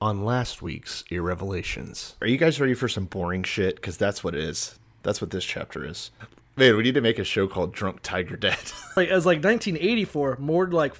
on last week's Irrevelations. Are you guys ready for some boring shit? Because that's what it is. That's what this chapter is. Man, we need to make a show called Drunk Tiger Dead. Like as like 1984, more like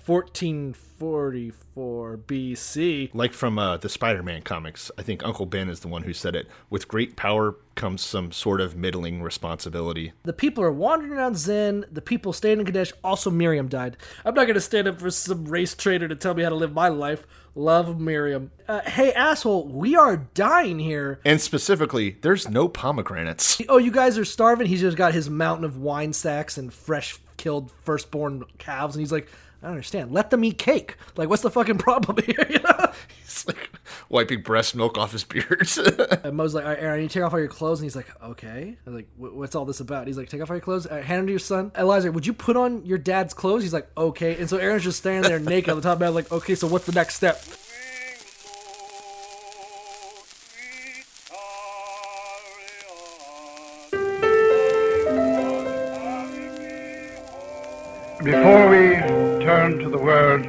1444 BC. like from uh, the Spider-Man comics. I think Uncle Ben is the one who said it. With great power comes some sort of middling responsibility. The people are wandering around Zin. The people staying in Kadesh. Also, Miriam died. I'm not gonna stand up for some race traitor to tell me how to live my life. Love Miriam. Uh, hey, asshole, we are dying here. And specifically, there's no pomegranates. Oh, you guys are starving. He's just got his mountain of wine sacks and fresh killed firstborn calves, and he's like, I don't understand. Let them eat cake. Like, what's the fucking problem here? You know? He's like wiping breast milk off his beard. And Mo's like, all right, Aaron, you take off all your clothes. And he's like, okay. I'm like, what's all this about? He's like, take off all your clothes. All right, hand them to your son. Eliza, would you put on your dad's clothes? He's like, okay. And so Aaron's just standing there naked on the top of the bed, like, okay, so what's the next step? Before we turn to the word,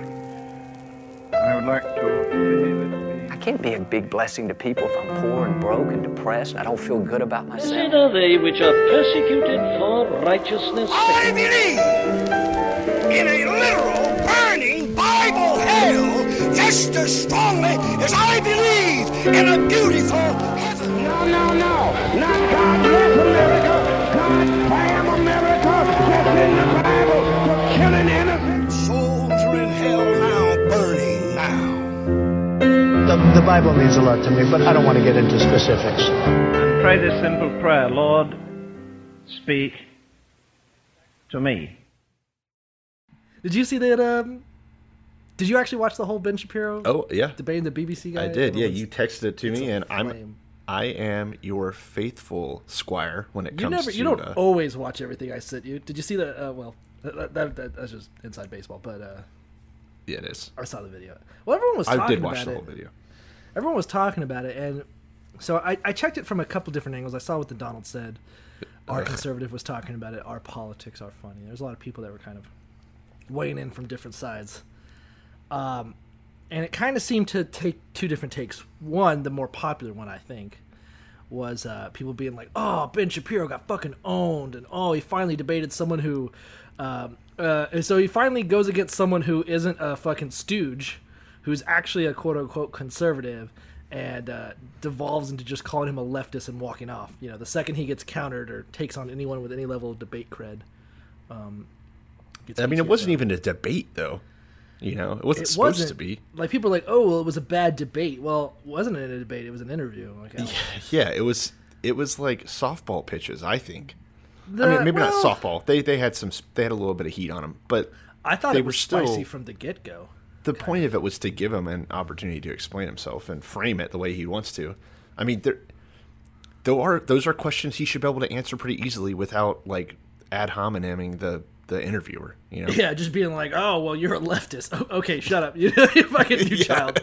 I would like to say I can't be a big blessing to people if I'm poor and broke and depressed and I don't feel good about myself. Blessed are they which are persecuted for righteousness' I believe in a literal burning Bible hell just as strongly as I believe in a beautiful heaven. No, no, no. Not God bless America. God damn America. Just in the The, the Bible means a lot to me, but I don't want to get into specifics. Pray this simple prayer Lord, speak to me. Did you see that? Um, did you actually watch the whole Ben Shapiro oh yeah, debating the BBC guy? I did. Yeah, you texted it to me, a and I'm. I am your faithful squire when it You comes never, to you don't uh, always watch everything I sent you. Did you see that? Uh, well, that, that, that, that's just inside baseball, but uh, yeah, it is. I saw the video. Well, everyone was talking I did watch about the it. whole video. Everyone was talking about it, and so I, I checked it from a couple different angles. I saw what the Donald said. Our conservative was talking about it. Our politics are funny. There's a lot of people that were kind of weighing in from different sides. Um, and it kind of seemed to take two different takes. One, the more popular one, I think, was uh, people being like, "Oh, Ben Shapiro got fucking owned," and "Oh, he finally debated someone who," um, uh, so he finally goes against someone who isn't a fucking stooge, who's actually a quote unquote conservative, and uh, devolves into just calling him a leftist and walking off. You know, the second he gets countered or takes on anyone with any level of debate cred. Um, gets I mean, it wasn't to- even a debate though. You know, it wasn't it supposed wasn't to be. like people are like, oh, well, it was a bad debate. Well, it wasn't a debate; it was an interview. Like, oh. Yeah, it was. It was like softball pitches. I think. I mean, maybe well, not softball. They they had some. They had a little bit of heat on them, but I thought they were still- spicy from the get go. The point of it was to give him an opportunity to explain himself and frame it the way he wants to. I mean, there, though are those are questions he should be able to answer pretty easily without like ad homineming the the interviewer. You know, Yeah, just being like, "Oh, well, you're a leftist." Oh, okay, shut up, you, fucking you child,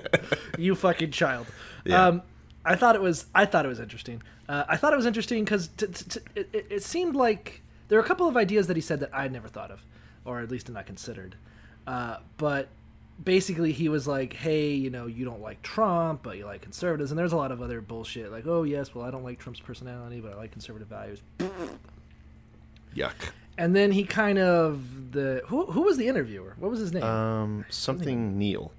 you fucking child. Yeah. Um, I thought it was. I thought it was interesting. Uh, I thought it was interesting because t- t- t- it, it- seemed like there were a couple of ideas that he said that I never thought of, or at least not considered. Uh, but basically, he was like, "Hey, you know, you don't like Trump, but you like conservatives," and there's a lot of other bullshit like, "Oh yes, well, I don't like Trump's personality, but I like conservative values." yuck. And then he kind of the who who was the interviewer? What was his name? Um, something Neil,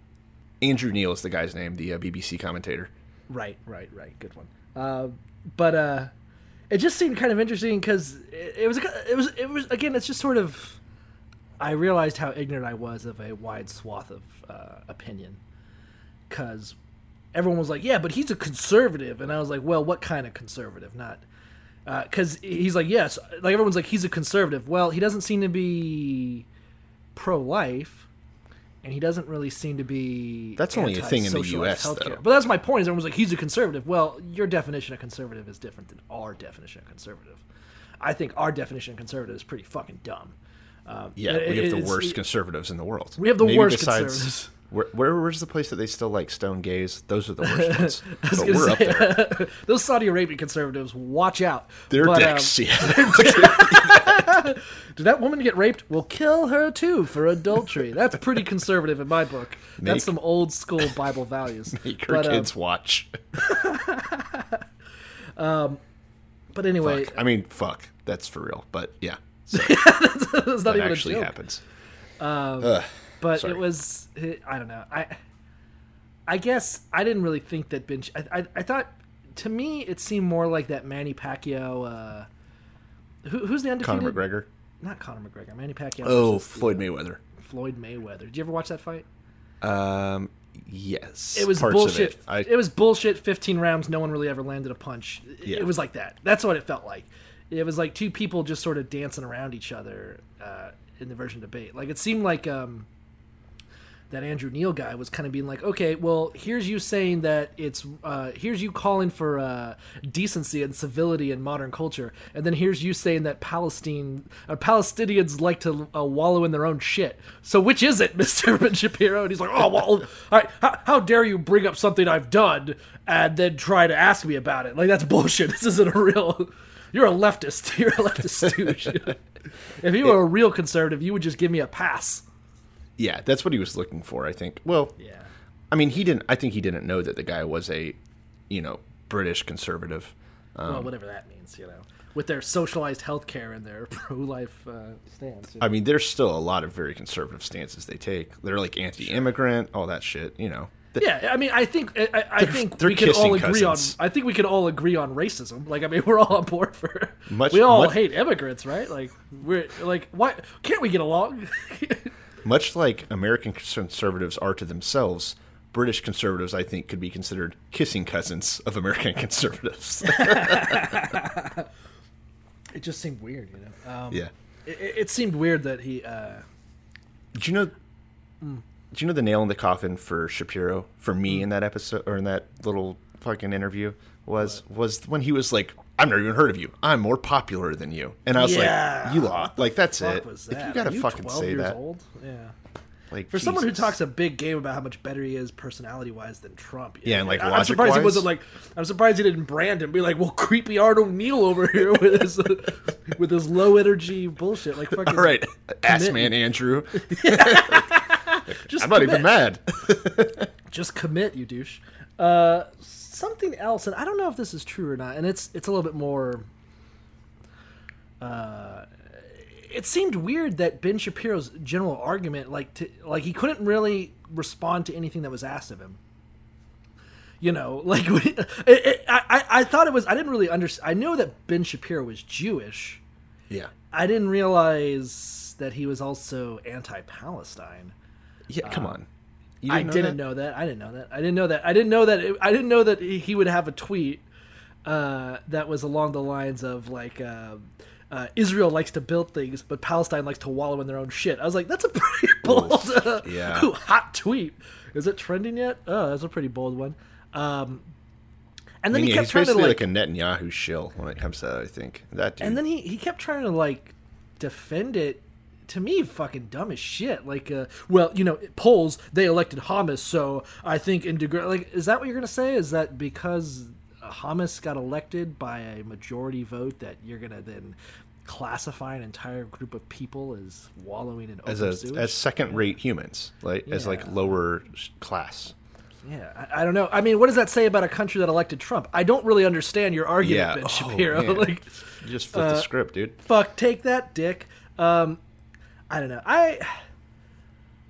Andrew Neil is the guy's name, the uh, BBC commentator. Right, right, right. Good one. Uh, but uh, it just seemed kind of interesting because it, it was it was it was again. It's just sort of. I realized how ignorant I was of a wide swath of uh, opinion, because everyone was like, "Yeah, but he's a conservative," and I was like, "Well, what kind of conservative? Not." Because he's like, yes, like everyone's like, he's a conservative. Well, he doesn't seem to be pro-life, and he doesn't really seem to be. That's only a thing in the US, though. But that's my point. Is everyone's like, he's a conservative. Well, your definition of conservative is different than our definition of conservative. I think our definition of conservative is pretty fucking dumb. Um, Yeah, it- we have the worst conservatives in the world. We have the Maybe worst besides- conservatives. Where, where where's the place that they still like stone gays? Those are the worst ones. But we're up there. Those Saudi Arabian conservatives, watch out. Their But, um, dicks, yeah. Did that woman get raped? We'll kill her too for adultery. That's pretty conservative in my book. Make- That's some old school Bible values. Make her But, um, kids watch. But anyway, Fuck. I mean, fuck. That's for real. But yeah, it's not that even actually a joke. happens. but Sorry. it was I don't know. I I guess I didn't really think that Ben. I, I I thought to me it seemed more like that Manny Pacquiao. Uh, who, who's the undefeated? Conor McGregor. Not Conor McGregor. Manny Pacquiao. Oh, Floyd Mayweather. Floyd Mayweather. Did you ever watch that fight? Um, yes. It was bullshit. It. I, it was bullshit. Fifteen rounds. No one really ever landed a punch. Yeah. It was like that. That's what it felt like. It was like two people just sort of dancing around each other uh, in the version debate. Like it seemed like um, that Andrew Neil guy was kind of being like, okay, well, here's you saying that it's uh, here's you calling for uh, decency and civility in modern culture, and then here's you saying that Palestine uh, Palestinians like to uh, wallow in their own shit. So which is it, Mister Ben Shapiro? And he's like, oh well, all right, how, how dare you bring up something I've done and then try to ask me about it? Like that's bullshit. This isn't a real. You're a leftist. You're a leftist stooge. if you were a real conservative, you would just give me a pass. yeah, that's what he was looking for. I think. Well, Yeah. I mean, he didn't. I think he didn't know that the guy was a, you know, British conservative. Um, well, whatever that means, you know, with their socialized healthcare and their pro-life uh, stance. you I know. mean, there's still a lot of very conservative stances they take. They're like anti-immigrant, all that shit. You know. Yeah, I mean, I think I, I think we can all agree cousins. on. I think we can all agree on racism. Like, I mean, we're all on board for. Much- we all much- hate immigrants, right? Like, we're like, why can't we get along? Much like American conservatives are to themselves, British conservatives, I think, could be considered kissing cousins of American conservatives. it just seemed weird, you know. Um, yeah. It, it seemed weird that he. Uh, Do you know? Do you know the nail in the coffin for Shapiro for me hmm. in that episode or in that little fucking interview was was when he was like, "I've never even heard of you. I'm more popular than you," and I was Yeah. like, "You lost. Like that's it. was If you gotta you fucking 12 say that, Old? Yeah. like For someone who talks a big game about how much better he is personality wise than Trump. Yeah, and, like, I'm surprised he wasn't like I'm surprised he didn't brand him be like, well, creepy Art O'Neill over here with his with his low energy bullshit. Like fucking all right, ass man Andrew. Just I'm not commit. even mad. Just commit, you douche. Uh, something else, and I don't know if this is true or not, and it's it's a little bit more. Uh, it seemed weird that Ben Shapiro's general argument, like to, like he couldn't really respond to anything that was asked of him. You know, like it, it, I, I I thought it was I didn't really understand. I know that Ben Shapiro was Jewish. yeah, I didn't realize that he was also anti-Palestine. Yeah. Come on. You I didn't that? know that. I didn't know that. I didn't know that. I didn't know that. I didn't know that he would have a tweet uh, that was along the lines of like uh, uh, Israel likes to build things, but Palestine likes to wallow in their own shit. I was like, that's a pretty bold, uh, yeah. hot tweet. Is it trending yet? Oh, that's a pretty bold one. Um, and I then mean, he yeah, kept trying to like, like, a Netanyahu shill when it comes to that. I think that dude. and then he he kept trying to like defend it to me fucking dumb as shit. Like uh well you know polls they elected hamas so i think in degree like is that what you're gonna say? Is that because hamas got elected by a majority vote that you're gonna then classify an entire group of people as wallowing in as a, as second rate humans, like as like lower class. yeah I, I don't know. I mean what does that say about a country that elected trump? I don't really understand your argument Yeah. ben Oh, shapiro. like You just flip the Uh, script, dude. fuck take that dick. Um i don't know i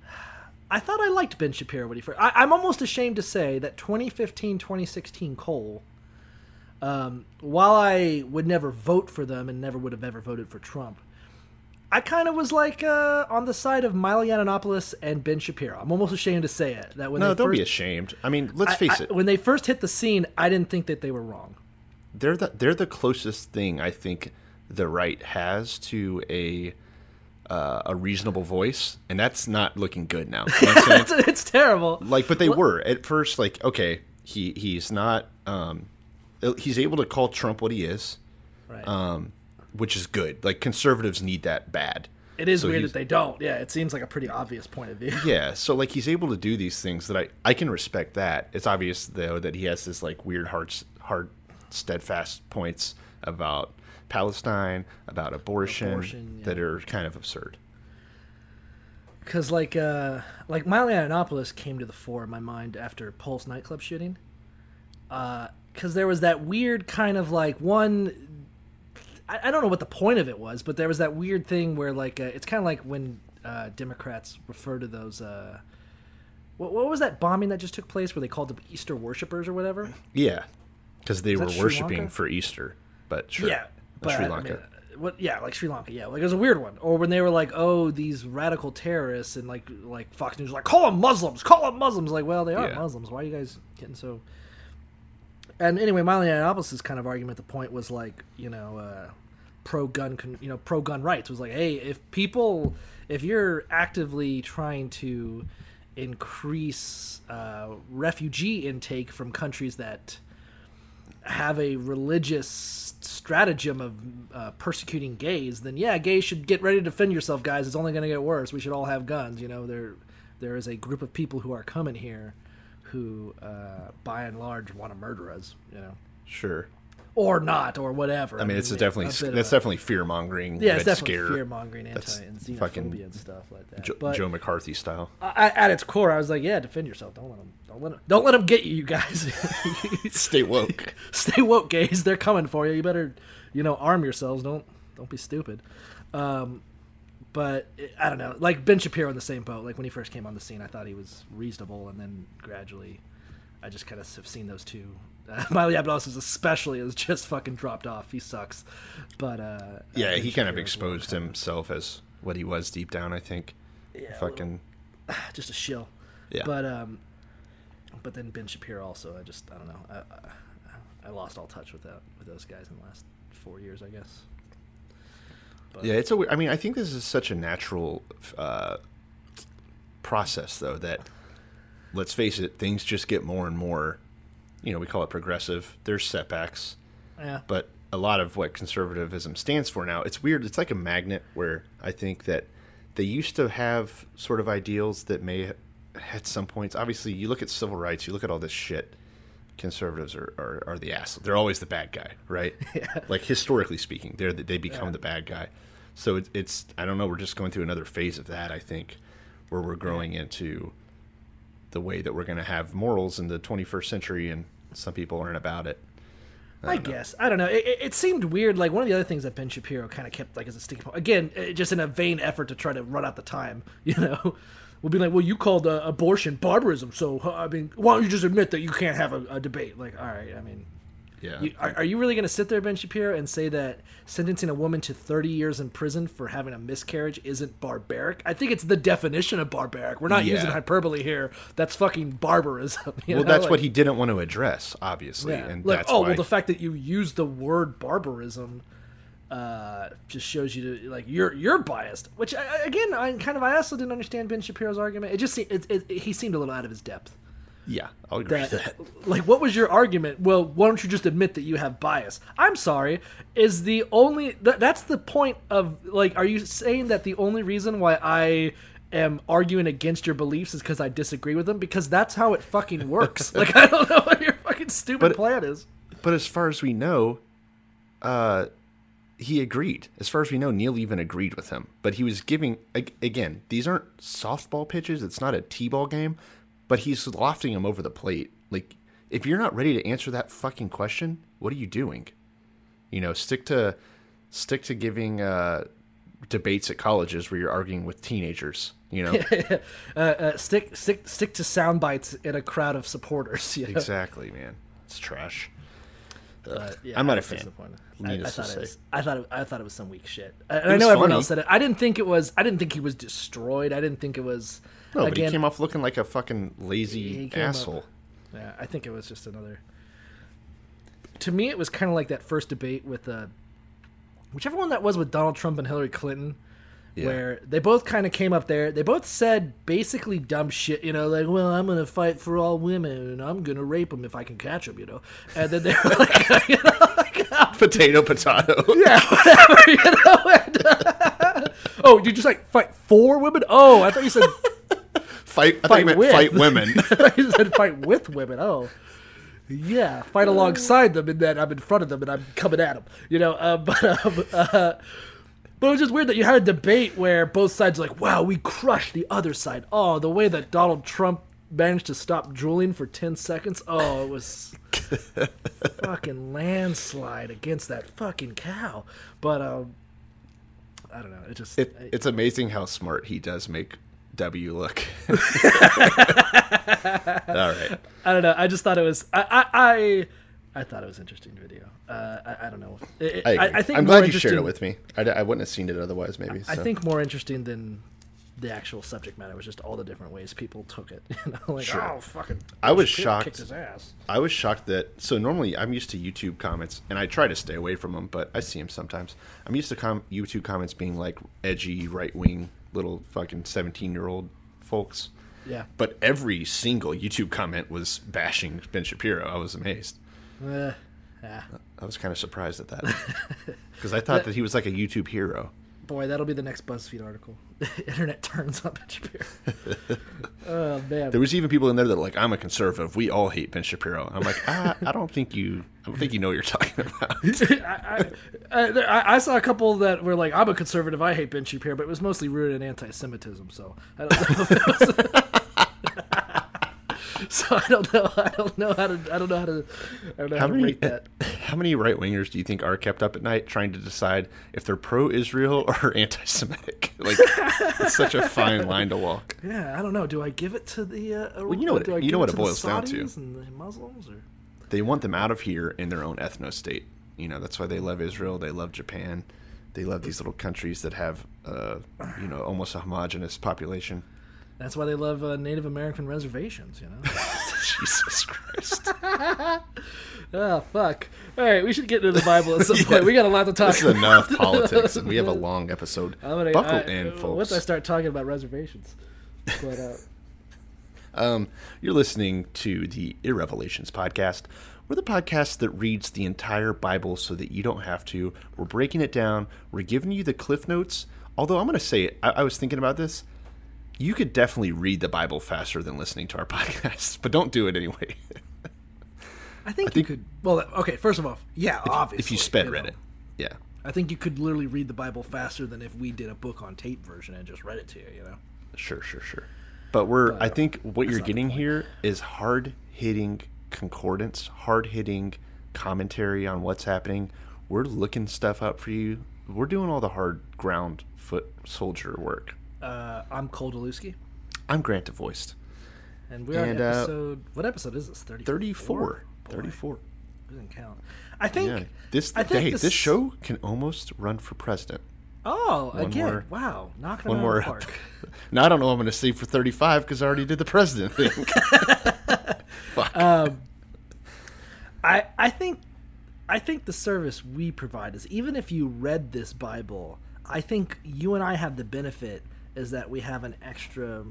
i thought i liked ben shapiro when he first I, i'm almost ashamed to say that 2015 2016 cole um, while i would never vote for them and never would have ever voted for trump i kind of was like uh, on the side of Milo Yiannopoulos and ben shapiro i'm almost ashamed to say it that when No, they don't first, be ashamed. I mean, let's I- face I- it. when they first hit the scene i didn't think that they were wrong they're the they're the closest thing I think the right has to a uh, a reasonable voice, and that's not looking good now. You know what I'm saying? it's, it's terrible like, but they were at first. Like, okay, he he's not. Um, he's able to call Trump what he is, right um, which is good. Like conservatives need that bad. it is so weird that they don't yeah it seems like a pretty obvious point of view Yeah, so like he's able to do these things that I I can respect that. It's obvious though that he has this like weird hard hard steadfast points about Palestine, about abortion, Abortion, yeah. that are kind of absurd. because like uh like Milo Yiannopoulos came to the fore in my mind after Pulse nightclub shooting. Because there was that weird kind of like one. I, I don't know what the point of it was, but there was that weird thing where like uh, it's kind of like when uh, Democrats refer to those. Uh, what, what was that bombing that just took place where they called them Easter worshippers or whatever? Yeah, because they were worshiping for Easter, but sure, Yeah, but Sri I Lanka. mean, what? Yeah, like Sri Lanka. Yeah, like it was a weird one. Or when they were like, "Oh, these radical terrorists," and like like Fox News like, "Call them Muslims! Call them Muslims!" Like, well, they are Yeah. Muslims. Why are you guys getting so? And anyway, Milo Yiannopoulos' kind of argument, the point was like, you know, uh, pro gun, con- you know, pro gun rights was like, hey, if people, if you're actively trying to increase uh, refugee intake from countries that have a religious stratagem of uh, persecuting gays, then yeah, gays should get ready to defend yourself, guys. It's only going to get worse. We should all have guns. You know, there there is a group of people who are coming here who, uh, by and large, want to murder us. You know, Sure. Or not, or whatever. I mean, it's a yeah, definitely that's definitely fear mongering. yeah, it's definitely fear mongering, anti and xenophobia and stuff like that. Jo- but Joe McCarthy style. I, at its core, I was like, yeah, defend yourself. Don't let them. Don't let them. Don't let them get you, you guys. Stay woke. stay woke, gays. They're coming for you. You better, you know, arm yourselves. Don't don't be stupid. Um, but I don't know. Like Ben Shapiro in the same boat. Like when he first came on the scene, I thought he was reasonable, and then gradually, I just kind of have seen those two. Uh, Milo Yiannopoulos especially has just fucking dropped off. He sucks. But uh, Yeah, he kind of little exposed himself as what he was deep down. I think. Yeah, a Fucking. just a shill. Yeah. But um, but then Ben Shapiro also. I just I don't know. I, I, I lost all touch with that with those guys in the last four years, I guess. But, Yeah, it's a. I mean, I think this is such a natural uh, process, though. That let's face it, things just get more and more. You know, we call it progressive. There's setbacks, Yeah. but a lot of what conservatism stands for now, it's weird. It's like a magnet where I think that they used to have sort of ideals that may, at some points, obviously, you look at civil rights, you look at all this shit. Conservatives are, are, are the ass. They're always the bad guy, right? yeah. Like historically speaking, they're the, they become Yeah. the bad guy. So it, it's I don't know. We're just going through another phase of that. I think where we're growing into the way that we're going to have morals in the 21st century, and some people aren't about it. I, guess I don't know. It, it, seemed weird. Like one of the other things that Ben Shapiro kind of kept like as a sticking point. Again, uh, just in a vain effort to try to run out the time. You know, we'll be like, "Well, you called uh, abortion barbarism, so uh, I mean, why don't you just admit that you can't have a, a debate?" Like, all right, I mean, Yeah. you, are, are you really going to sit there, Ben Shapiro, and say that sentencing a woman to 30 years in prison for having a miscarriage isn't barbaric? I think it's the definition of barbaric. We're not Yeah. using hyperbole here. That's fucking barbarism. you well, know? that's Like- what he didn't want to address, obviously, yeah. and like, that's oh why. well, the fact that you use the word barbarism uh, just shows you to like you're you're biased. Which I, again, I kind of I also didn't understand Ben Shapiro's argument. It just se- it, it, he seemed a little out of his depth. Yeah, I'll agree That, with that. like, what was your argument? Well, why don't you just admit that you have bias? I'm sorry. Is the only that, that's the point of like? Are you saying that the only reason why I am arguing against your beliefs is because I disagree with them? Because that's how it fucking works. like, I don't know what your fucking stupid But- plan is. But as far as we know, uh, he agreed. As far as we know, Neil even agreed with him. But he was giving again. These aren't softball pitches. It's not a t-ball game. But he's lofting him over the plate. Like if you're not ready to answer that fucking question, what are you doing? You know, stick to stick to giving uh, debates at colleges where you're arguing with teenagers. You know, uh, uh, stick stick stick to sound bites in a crowd of supporters. You know? exactly, man. It's trash. But, yeah, I'm not I a fan. I, I thought it was. I thought it, I thought it was some weak shit. And I was know everyone else said it. I didn't think it was. I didn't think he was destroyed. I didn't think it was. No, but he came off looking like a fucking lazy came up- asshole. Yeah, I think it was just another. To me, it was kind of like that first debate with uh, whichever one that was with Donald Trump and Hillary Clinton, Yeah. where they both kind of came up there. They both said basically dumb shit, you know, like, "Well, I'm gonna fight for all women, and I'm gonna rape them if I can catch them," you know. And then they were like, you know, like, potato potato. yeah, whatever, you know. And, uh, oh, you just like fight for women? Oh, I thought you said fight. I thought Fight you meant with. fight women. I said fight with women. Oh, yeah, fight alongside them, and then I'm in front of them and I'm coming at them. You know, uh, but um, uh, but it was just weird that you had a debate where both sides like, "Wow, we crushed the other side." Oh, the way that Donald Trump managed to stop drooling for ten seconds. Oh, it was fucking landslide against that fucking cow. But um, I don't know. It just It, it's amazing how smart he does make W look. All right. I don't know. I just thought it was. I I I, I thought it was interesting video. Uh, I, I don't know. It, I, I. I think I'm glad you shared it with me. I wouldn't have seen it otherwise, maybe. I so. think more interesting than the actual subject matter was just all the different ways people took it. You know, like Sure. oh fucking. I was shocked. His ass. I was shocked that so normally I'm used to YouTube comments and I try to stay away from them, but I see them sometimes. I'm used to com- YouTube comments being like edgy, right wing, little fucking 17 year old folks. Yeah. But every single YouTube comment was bashing Ben Shapiro. I was amazed. Uh, yeah. I was kind of surprised at that because I thought that he was like a YouTube hero. Boy, that'll be the next BuzzFeed article. Internet turns on Ben Shapiro. oh man. There was even people in there that were like, "I'm a conservative. We all hate Ben Shapiro." I'm like, ah, I don't think you, I don't think you know what you're talking about. I, I, I, I saw a couple that were like, "I'm a conservative. I hate Ben Shapiro," but it was mostly rooted in anti-Semitism. So I don't know. It so I don't know. I don't know how to. I don't know how to. I don't know how, How to many, how many right wingers do you think are kept up at night trying to decide if they're pro-Israel or anti-Semitic? Like, it's such a fine line to walk. Yeah, I don't know. Do I give it to the? Uh, Well, you know what- do I you know what to it boils down to. And the Muslims, or They want them out of here in their own ethno state. You know, that's why they love Israel. They love Japan. They love these little countries that have, uh, you know, almost a homogenous population. That's why they love uh, Native American reservations. You know. Jesus Christ. oh fuck! All right, we should get into the Bible at some point. We got a lot to talk. This is enough politics, and we have a long episode. I'm gonna, Buckle I- in, folks. Once I start talking about reservations, but uh, Um, you're listening to the Irrevelations podcast. We're the podcast that reads the entire Bible so that you don't have to. We're breaking it down. We're giving you the cliff notes. Although I'm going to say it, I, I was thinking about this. You could definitely read the Bible faster than listening to our podcast, but don't do it anyway. I think, think- you could. Well, okay. First of all, yeah, obviously. if you sped know. read it, yeah, I think you could literally read the Bible faster than if we did a book on tape version and just read it to you. You know. sure, sure, sure. But we're, I think what you're getting here is hard hitting concordance, hard hitting commentary on what's happening. We're looking stuff up for you. We're doing all the hard ground foot soldier work. Uh, I'm Cole Delusky, I'm Grant DeVoiced. and we're on And, uh, episode. what episode is this? 34? 34. 34. Doesn't count. I think. Yeah. This, I think hey, this- this show can almost run for president. Oh, One again! more- wow, knocking One out more. park. now, I don't know what I'm going to say for 35 because I already did the president thing. Fuck. I I think I think the service we provide is even if you read this Bible, I think you and I have the benefit is that we have an extra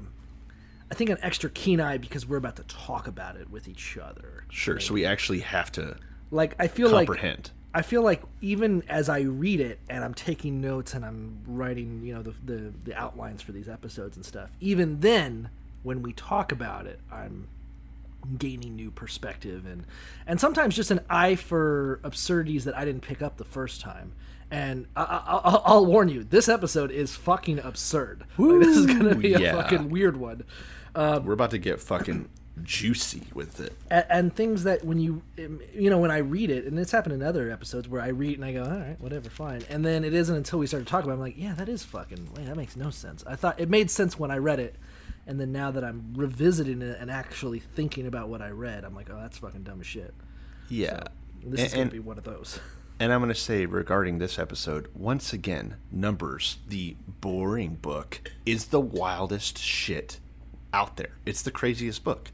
I think an extra keen eye because we're about to talk about it with each other. sure. So we actually have to Like I feel like comprehend. I feel like even as I read it and I'm taking notes and I'm writing, you know, the, the the outlines for these episodes and stuff. Even then, when we talk about it, I'm gaining new perspective and and sometimes just an eye for absurdities that I didn't pick up the first time. And I, I, I'll, I'll warn you, this episode is fucking absurd. Like, this is gonna be a fucking weird one. Um, We're about to get fucking juicy with it. and, and things that when you um, you know when I read it, and it's happened in other episodes where I read and I go, all right, whatever, fine, and then it isn't until we started talking about, it, I'm like, yeah, that is fucking, wait, that makes no sense. I thought it made sense when I read it, and then now that I'm revisiting it and actually thinking about what I read, I'm like, oh, that's fucking dumb as shit. Yeah. This And- is gonna and- be one of those. And I'm going to say regarding this episode, once again, Numbers, the boring book, is the wildest shit out there. It's the craziest book.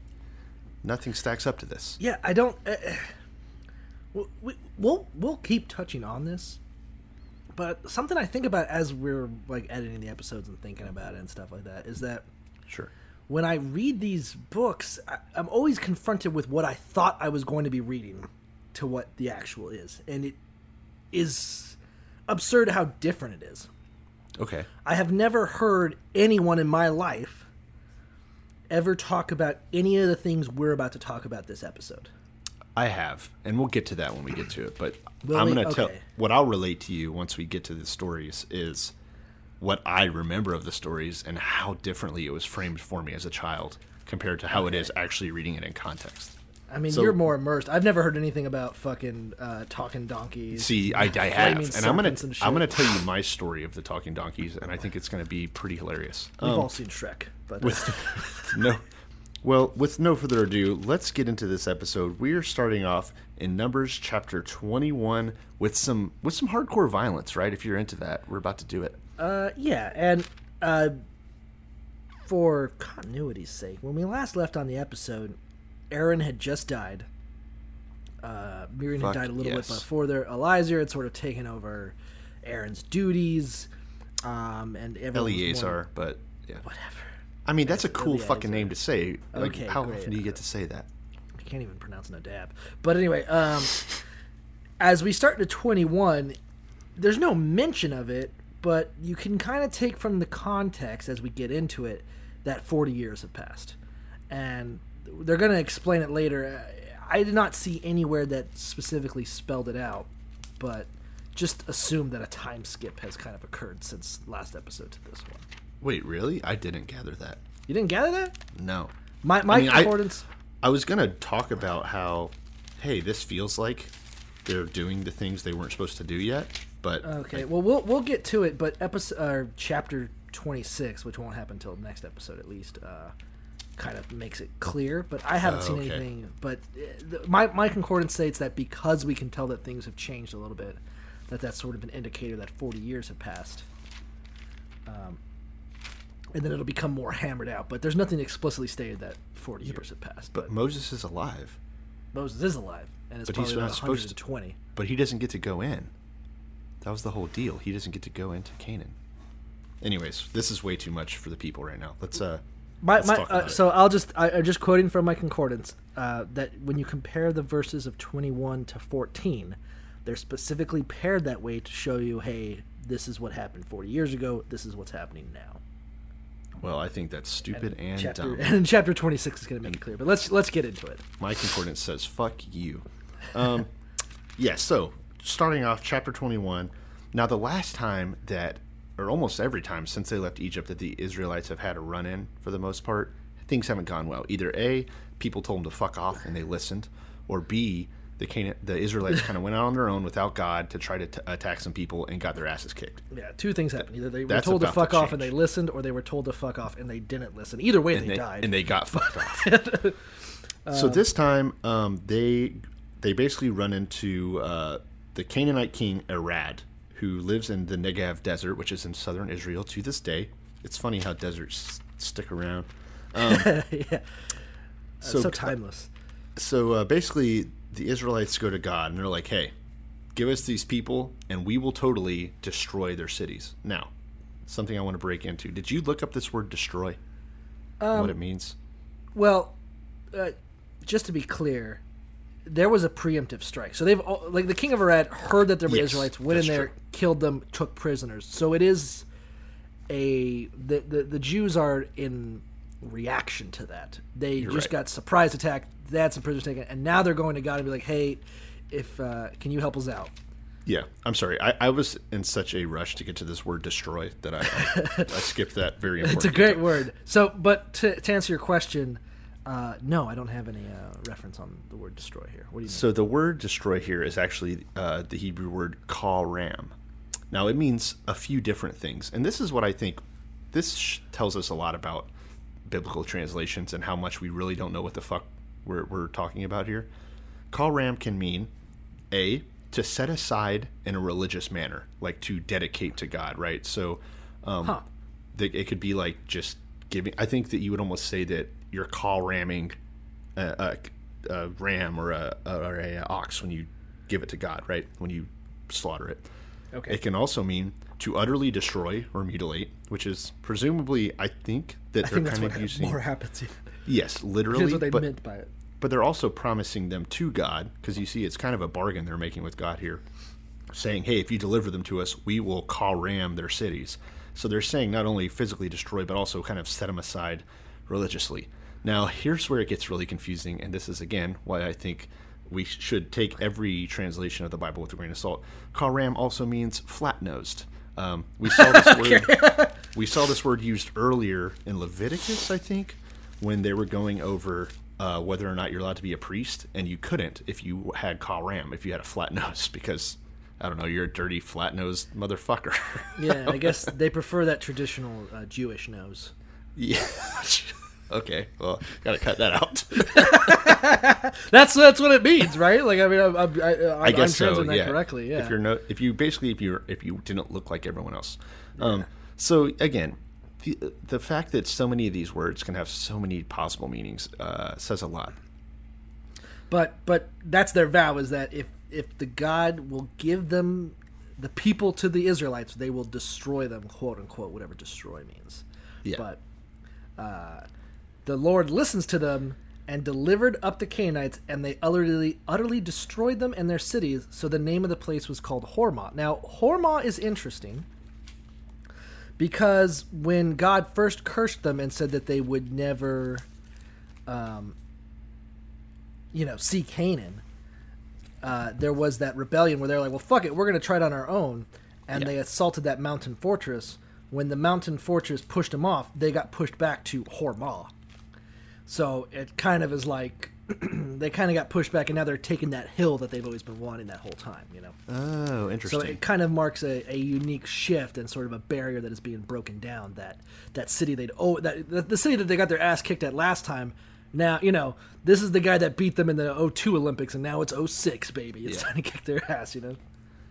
Nothing stacks up to this. Yeah, I don't. Uh, we- we, we'll we'll keep touching on this, but something I think about as we're like editing the episodes and thinking about it and stuff like that is that Sure. when I read these books, I, I'm always confronted with what I thought I was going to be reading to what the actual is, and it is absurd how different it is. Okay. I have never heard anyone in my life ever talk about any of the things we're about to talk about this episode. I have, and we'll get to that when we get to it. But Will I'm going to tell what I'll relate to you once we get to the stories is what I remember of the stories and how differently it was framed for me as a child compared to how it is actually reading it in context. I mean, So- you're more immersed. I've never heard anything about fucking uh, talking donkeys. See, I, I have, and I'm gonna and I'm gonna tell you my story of the talking donkeys, and I think it's gonna be pretty hilarious. We've Um, all seen Shrek, but with no well with no further ado let's get into this episode we are starting off in numbers chapter 21 with some with some hardcore violence right if you're into that we're about to do it Uh, yeah, and uh, for continuity's sake, when we last left on the episode, Aaron had just died. Uh, Miriam Fuck, had died a little yes. bit before there. Eleazar had sort of taken over Aaron's duties, um, and eleazar but yeah whatever. i mean that's a cool Eleazar. fucking name to say like Okay, how great. often do you get to say that I can't even pronounce Nadab. But anyway, um, as we start to 21, there's no mention of it, but you can kind of take from the context as we get into it that 40 years have passed. And they're going to explain it later. I did not see anywhere that specifically spelled it out, but just assume that a time skip has kind of occurred since last episode to this one. wait really i didn't gather that You didn't gather that? no My, my I mean, I- concordance. i was gonna talk about how hey this feels like they're doing the things they weren't supposed to do yet but Okay, well we'll we'll get to it, but episode uh, chapter twenty six, which won't happen until next episode at least, uh, kind of makes it clear. But I haven't seen Okay. anything. But uh, the, my my concordance states that because we can tell that things have changed a little bit, that that's sort of an indicator that forty years have passed. Um, and then it'll become more hammered out. But there's nothing explicitly stated that forty years have passed. but But moses is alive Moses is alive, and it's But he's not supposed to- 120. but he doesn't get to go in. That was the whole deal. He doesn't get to go into Canaan. Anyways, this is way too much for the people right now. Let's uh My, my, uh, so I'll just I, I'm just quoting from my concordance uh, that when you compare the verses of 21 to 14, they're specifically paired that way to show you, hey, this is what happened 40 years ago. This is what's happening now. Well, I think that's stupid and, chapter, dumb. And chapter 26 is going to make it clear. But let's let's get into it. My concordance says "fuck you." Um, yeah. So starting off, chapter twenty-one. Now, the last time that, or almost every time since they left Egypt, that the Israelites have had a run-in for the most part, things haven't gone well. Either a, people told them to fuck off and they listened, or b, the Canaan, the Israelites kind of went out on their own without God to try to t- attack some people and got their asses kicked. Yeah, two things happened. Either they were That's told to about to fuck off and they listened, or they were told to fuck off and they didn't listen. Either way, they, they, died. and they got fucked off. so this time, um, they they basically run into uh, the Canaanite king Arad, who lives in the Negev desert, which is in southern Israel to this day. It's funny how deserts stick around. Um, yeah, so so timeless. so uh, basically, the Israelites go to God and they're like, "Hey, give us these people, and we will totally destroy their cities." Now, something I want to break into. Did you look up this word "destroy"? Um, what it means? Well, uh, just to be clear, there was a preemptive strike. So they've all, like the king of Arad heard that there were Yes, Israelites, went in there, true. killed them, took prisoners. So it is a the the, the Jews are in reaction to that. They You're just right. got surprise attacked. That's had some prisoners taken, and now they're going to God and be like, "Hey, if uh, can you help us out?" Yeah, I'm sorry. I, I was in such a rush to get to this word "destroy" that I I, I skipped that very important. It's a great detail. word. So, but to, to answer your question, uh, no, I don't have any uh, reference on the word "destroy" here. What do you mean? So the word "destroy" here is actually uh, the Hebrew word "kal ram." Now it means a few different things, and this is what I think. This sh- tells us a lot about biblical translations and how much we really don't know what the fuck we're, we're talking about here. Kal ram can mean a to set aside in a religious manner, like to dedicate to God, right? So, um, Huh. the, it could be like just giving. I think that you would almost say that you're call ramming a, a, a ram or a or a ox when you give it to God, right? When you slaughter it. Okay. It can also mean to utterly destroy or mutilate, which is presumably, I think that I they're think kind of using. more happens. Yes, literally. Here's what they but, meant by it. but they're also promising them to God because you see, it's kind of a bargain they're making with God here, saying, "Hey, if you deliver them to us, we will call ram their cities." So they're saying not only physically destroy, but also kind of set them aside religiously. Now, here's where it gets really confusing, and this is again why I think we should take every translation of the Bible with a grain of salt. Karam also means flat nosed. Um, we saw this word. we saw this word used earlier in Leviticus, I think, when they were going over uh, whether or not you're allowed to be a priest, and you couldn't if you had karam, if you had a flat nose, because I don't know, you're a dirty flat nosed motherfucker. Yeah, I guess they prefer that traditional uh, Jewish nose. yeah. Okay. Well, gotta cut that out. That's that's what it means, right? Like I mean, I'm, I'm, I, I'm, I guess so. that yeah. correctly. Yeah. If you're no, if you basically if you if you didn't look like everyone else, um, so again, the the fact that so many of these words can have so many possible meanings uh, says a lot. But but that's their vow is that if if the God will give them the people to the Israelites, they will destroy them, quote unquote, whatever destroy means. Yeah. But uh, the Lord listens to them and delivered up the Canaanites, and they utterly utterly destroyed them and their cities. So the name of the place was called Hormah. Now Hormah is interesting because when God first cursed them and said that they would never, um, you know, see Canaan, uh, there was that rebellion where they're like, "Well, fuck it, we're going to try it on our own," and Yeah. they assaulted that mountain fortress. When the mountain fortress pushed them off, they got pushed back to Hormah. So it kind of is like they kind of got pushed back, and now they're taking that hill that they've always been wanting that whole time. You know. Oh, interesting. So it kind of marks a, a unique shift and sort of a barrier that is being broken down. That that city they'd oh that the, the city that they got their ass kicked at last time. Now you know this is the guy that beat them in the 02 Olympics, and now it's 06, baby. It's Yeah. time to kick their ass. You know.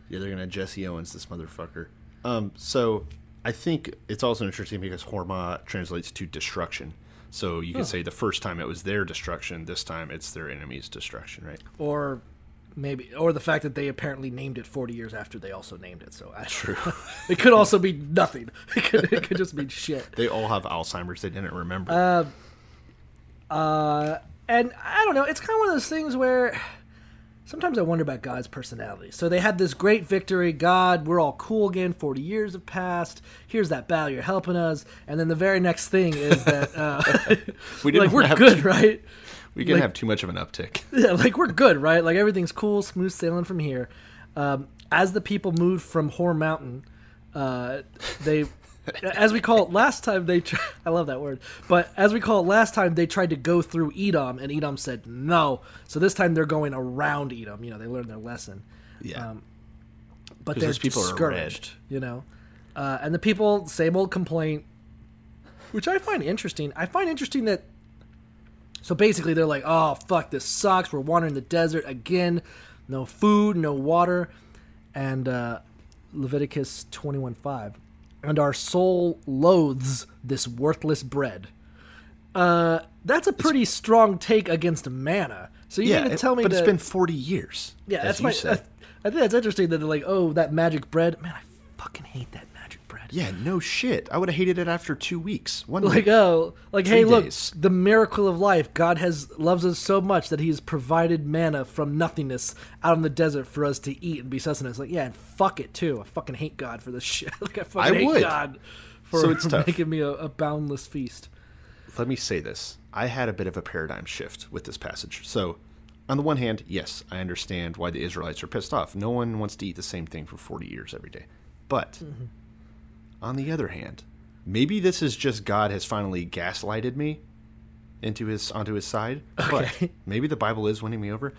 Yeah, they're gonna Jesse Owens this motherfucker. Um, so I think it's also interesting because Hormah translates to destruction. So you could say the first time it was their destruction, this time it's their enemy's destruction, right? Or maybe or the fact that they apparently named it 40 years after they also named it. So I, True. it could also be nothing. It could, it could just mean shit. They all have Alzheimer's. They didn't remember. uh, Uh, and I don't know. It's kind of one of those things where sometimes I wonder about God's personality. So they had this great victory. God, we're all cool again. Forty years have passed. Here's that battle. You're helping us. And then the very next thing is that uh, We didn't like we're good, right? we can like- have too much of an uptick. yeah, like we're good, right? Like everything's cool, smooth sailing from here. Um, as the people moved from Whore Mountain, uh, they, as we call it last time, they. Tr- I love that word, but as we call it last time, they tried to go through Edom, and Edom said no. So this time they're going around Edom. You know, they learned their lesson. Yeah. Um, but those people are discouraged, you know. Uh, and the people, same old complaint, which I find interesting. I find interesting that. So basically, they're like, "Oh fuck, this sucks. We're wandering the desert again. No food, no water." And uh, Leviticus twenty one five, and our soul loathes this worthless bread. Uh, that's a pretty strong take against manna. So you yeah, mean to tell me but it's been 40 years. yeah, that's you my. said. I think that's interesting that they're like, oh, that magic bread. Man, I fucking hate that. Yeah, no shit. I would have hated it after two weeks. One Like week. oh, like Three hey, look, the miracle of life. God has loves us so much that He has provided manna from nothingness out in the desert for us to eat and be sustenance. Like yeah, and fuck it too. I fucking hate God for this shit. like I fucking I hate would. God for, So it's tough. making me a, a boundless feast. let me say this. I had a bit of a paradigm shift with this passage. So, on the one hand, yes, I understand why the Israelites are pissed off. No one wants to eat the same thing for 40 years every day. But, mm-hmm. On the other hand, maybe this is just God has finally gaslighted me into his onto his side. But maybe the Bible is winning me over.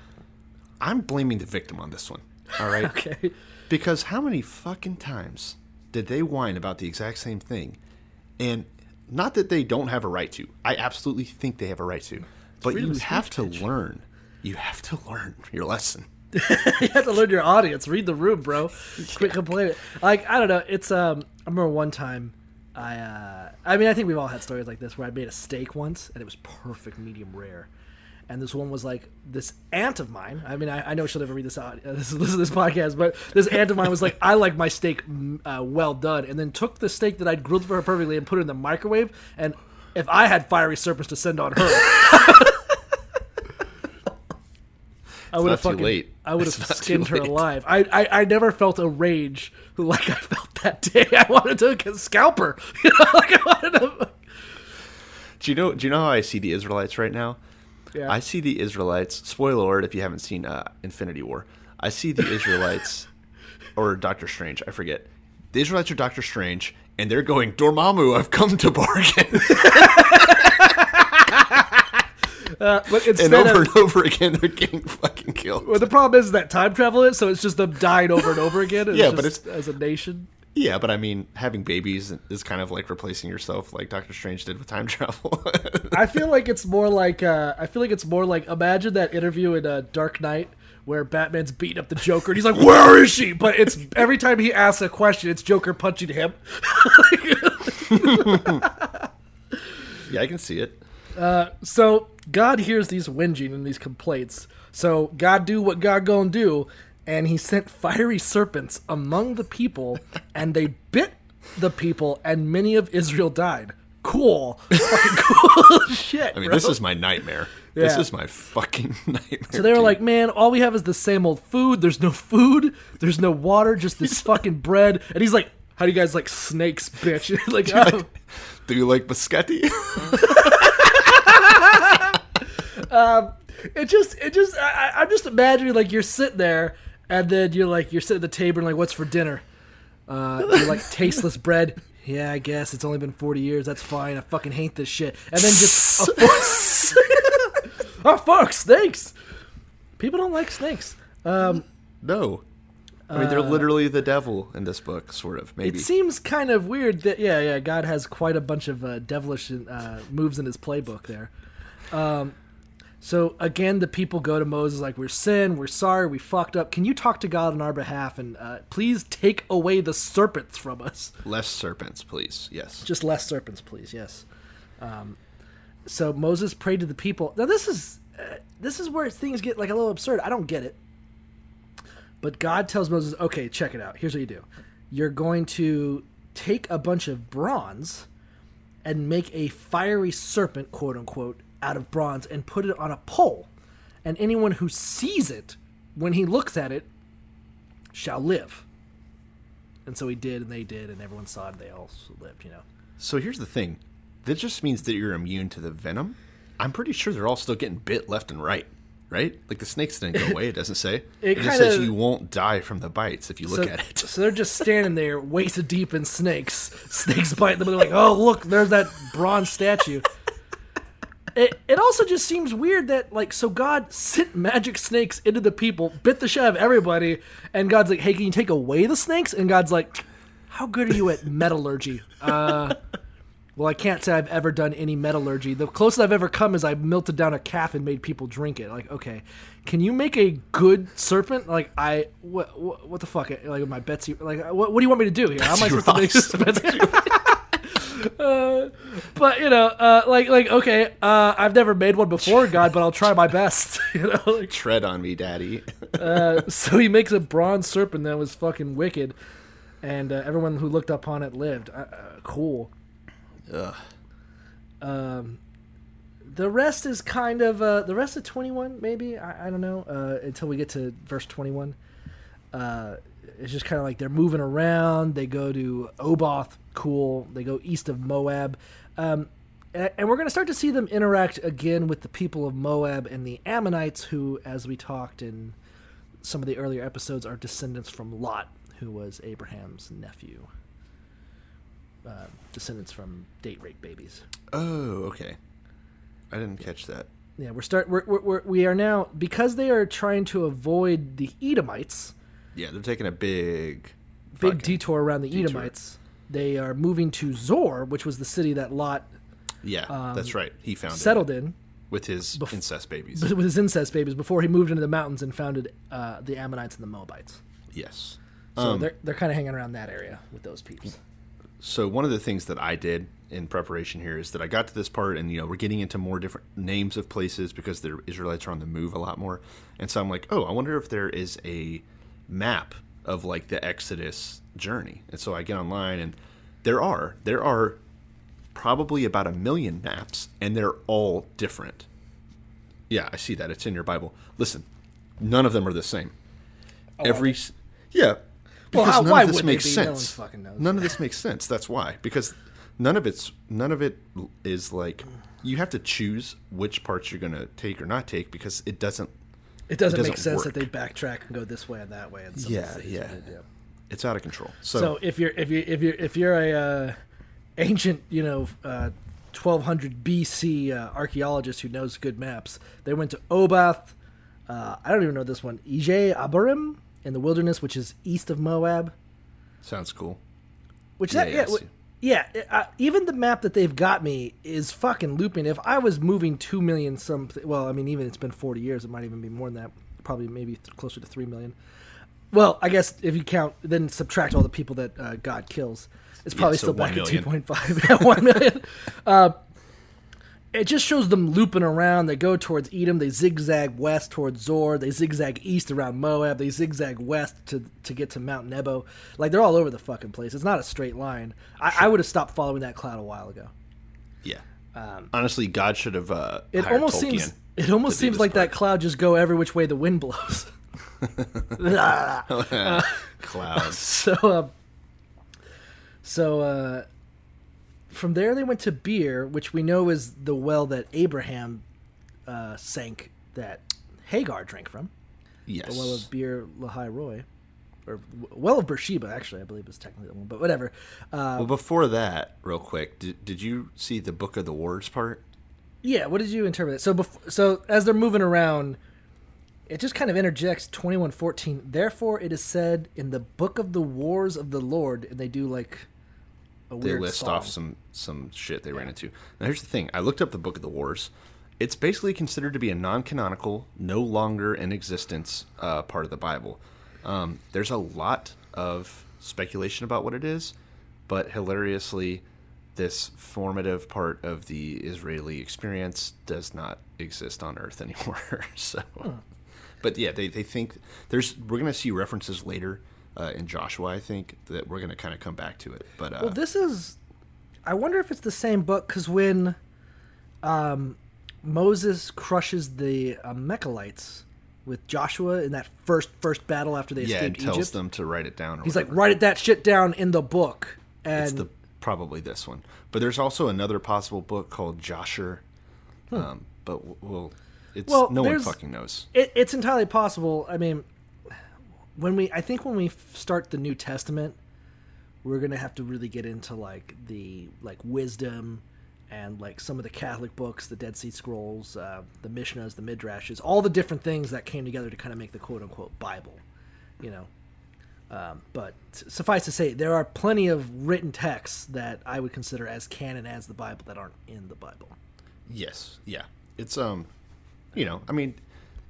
I'm blaming the victim on this one. All right? Okay. Because how many fucking times did they whine about the exact same thing? And not that they don't have a right to. I absolutely think they have a right to. But freedom you have to learn. You have to learn your lesson. you have to learn your audience. Read the room, bro. Quit complaining. Like I don't know. It's um. I remember one time. I uh. I mean, I think we've all had stories like this where I made a steak once and it was perfect medium rare. And this one was like this aunt of mine. I mean, I, I know she'll never read this out, uh, this listen to this podcast, but this aunt of mine was like, "I like my steak mm, uh, well done," and then took the steak that I'd grilled for her perfectly and put it in the microwave. And if I had fiery serpents to send on her, I would have fucking, late. I would have skinned her alive. I, I I never felt a rage like I felt that day. I wanted to scalp her. You know, like I wanted to. Do you know do you know how I see the Israelites right now? Yeah. I see the Israelites. Spoiler alert: if you haven't seen uh, Infinity War, I see the Israelites or Doctor Strange. I forget. The Israelites are Doctor Strange, and they're going, Dormammu, I've come to bargain. Uh, but instead and over of, and over again, they're getting fucking killed. well, the problem is that time travel is, so it's just them dying over and over again. Yeah, but it's- as a nation. Yeah, but I mean, having babies is kind of like replacing yourself, like Doctor Strange did with time travel. I feel like it's more like uh, I feel like it's more like imagine that interview in uh, Dark Knight where Batman's beating up the Joker and he's like, "Where is she?" But it's every time he asks a question, it's Joker punching him. yeah, I can see it. So God hears these whinging and these complaints. So God do what God gonna do, and He sent fiery serpents among the people, and they bit the people, and many of Israel died. Cool, fucking cool shit. I mean, bro. this is my nightmare. This is my fucking nightmare. So they were dude. like, man, all we have is the same old food. There's no food. There's no water. Just this fucking bread. And he's like, how do you guys like snakes, bitch? like, oh. "Do you like biscotti?" It just, it just, I, I- I'm just imagining like you're sitting there, and then you're like, you're sitting at the table and like, what's for dinner? Uh, you're like tasteless bread. Yeah, I guess it's only been 40 years. That's fine. I fucking hate this shit. And then just, oh fuck, snakes. People don't like snakes. Um, no. I mean, they're literally the devil in this book, sort of. Maybe. It seems kind of weird that yeah, yeah, God has quite a bunch of uh, devilish uh, moves in his playbook there. Um, so again, the people go to Moses like, "We're sin, we're sorry, we fucked up. Can you talk to God on our behalf and uh, please take away the serpents from us? Less serpents, please. Yes. Just less serpents, please. Yes." Um, so Moses prayed to the people. Now this is uh, this is where things get like a little absurd. I don't get it. But God tells Moses, okay, check it out. Here's what you do. You're going to take a bunch of bronze and make a fiery serpent, quote unquote, out of bronze and put it on a pole. And anyone who sees it, when he looks at it, shall live. And so he did, and they did, and everyone saw it, and they all lived, you know. So here's the thing. That just means that you're immune to the venom. I'm pretty sure they're all still getting bit left and right. Right? Like the snakes didn't go away, it doesn't say. It It, just says you won't die from the bites if you look so, at it. So they're just standing there, waist deep in snakes. Snakes bite them, and they're like, "Oh, look, there's that bronze statue." It, it also just seems weird that like so God sent magic snakes into the people, bit the shit out of everybody, and God's like, "Hey, can you take away the snakes?" And God's like, "How good are you at metallurgy?" Uh, well, I can't say I've ever done any metallurgy. The closest I've ever come is I melted down a calf and made people drink it. Like, okay, can you make a good serpent? Like, I what what, what the fuck? Like my Betsy. Like, what, what do you want me to do here? How am I supposed to make this Betsy? Uh, but you know, uh, like like okay, uh, I've never made one before, God, but I'll try my best. You know, like, Tread on me, daddy. so he makes a bronze serpent that was fucking wicked, and uh, everyone who looked upon it lived. Uh, uh, cool. Ugh. Um, the rest is kind of uh, the rest of twenty one, maybe I, I don't know. Uh, until we get to verse twenty one, uh, it's just kind of like they're moving around. They go to Oboth, cool. They go east of Moab, um, a- and we're going to start to see them interact again with the people of Moab and the Ammonites, who, as we talked in some of the earlier episodes, are descendants from Lot, who was Abraham's nephew. Uh, descendants from date rape babies. Oh, okay. I didn't catch that. Yeah, we're start we're, we're, we're we are now because they are trying to avoid the Edomites. Yeah, they're taking a big, Big detour around the detour. Edomites. They are moving to Zoar, which was the city that Lot Yeah, that's right. He found Um, settled in with his incest babies. with his incest babies before he moved into the mountains and founded uh, the Ammonites and the Moabites. yes. So Um, they're they're kind of hanging around that area with those peeps. So one of the things that I did in preparation here is that I got to this part, and you know we're getting into more different names of places because the Israelites are on the move a lot more, and so I'm like, oh, I wonder if there is a map of like the Exodus journey, and so I get online, and there are there are probably about a million maps, and they're all different. Yeah, I see that it's in your Bible. Listen, none of them are the same. Oh, Every s- yeah, Well, how- none why of this makes? No sense. fucking knows. None of this makes sense. That's why. Because none of it's none of it is like you have to choose which parts you're gonna take or not take because it doesn't. It doesn't, make doesn't sense that they backtrack and go this way and that way. And some Yeah, yeah. It's out of control. So, So, if you're if you if you if you're a uh, ancient you know uh, 1200 BC uh, archaeologist who knows good maps, they went to Oboth. Uh, I don't even know this one. Ije Abarim in the wilderness, which is east of Moab. sounds cool. Which Yeah, that yeah, yeah, I wh- see. Yeah. uh, even the map that they've got me is fucking looping. If I was moving two million something, well, I mean, even it's been forty years, it might even be more than that. Probably maybe th- closer to three million. Well, I guess if you count, then subtract all the people that uh, God kills, it's probably so still back at two point five. Yeah, one million. Uh, it just shows them looping around. They go towards Edom. They zigzag west towards Zoar. They zigzag east around Moab. They zigzag west to to get to Mount Nebo. Like they're all over the fucking place. It's not a straight line. I, I would have stopped following that cloud a while ago. Yeah. Honestly, God should have. Uh, Um, It almost Tolkien seems it almost seems like that cloud just go every which way the wind blows. cloud. so uh, so uh, from there they went to Beer, which we know is the well that Abraham uh, sank that Hagar drank from. Yes. The well of Beer Lahai Roi. Or well of Beersheba, actually, I believe is technically the one, but whatever. Uh, well, before that, real quick, did, did you see the Book of the Wars part? Yeah, what did you interpret? So before, so as they're moving around, it just kind of interjects twenty one fourteen. Therefore, it is said in the book of the wars of the Lord, and they do like They weird list song. off some some shit they ran into. Now, here's the thing: I looked up the Book of the Wars. It's basically considered to be a non-canonical, no longer in existence uh, part of the Bible. Um, there's a lot of speculation about what it is, but hilariously, this formative part of the Israeli experience does not exist on Earth anymore. so, but yeah, they, they think there's we're gonna see references later uh, in Joshua. I think that we're gonna kind of come back to it. But uh, Well, this is. I wonder if it's the same book because when um, Moses crushes the Amalekites with Joshua in that first first battle after they yeah, and escaped tells Egypt, them to write it down. He's like, whatever. "Write that shit down in the book." And it's the probably this one. But there's also another possible book called Joshua. Um, but well, it's Hmm. Well, no one fucking knows. It, it's entirely possible. I mean, when we, I think when we start the New Testament, we're gonna have to really get into like the like wisdom and like some of the Catholic books, the Dead Sea Scrolls, uh, the Mishnahs, the Midrashes, all the different things that came together to kind of make the quote unquote Bible. You know. Um, but suffice to say, there are plenty of written texts that I would consider as canon as the Bible that aren't in the Bible. Yes, yeah. It's um, you know, I mean,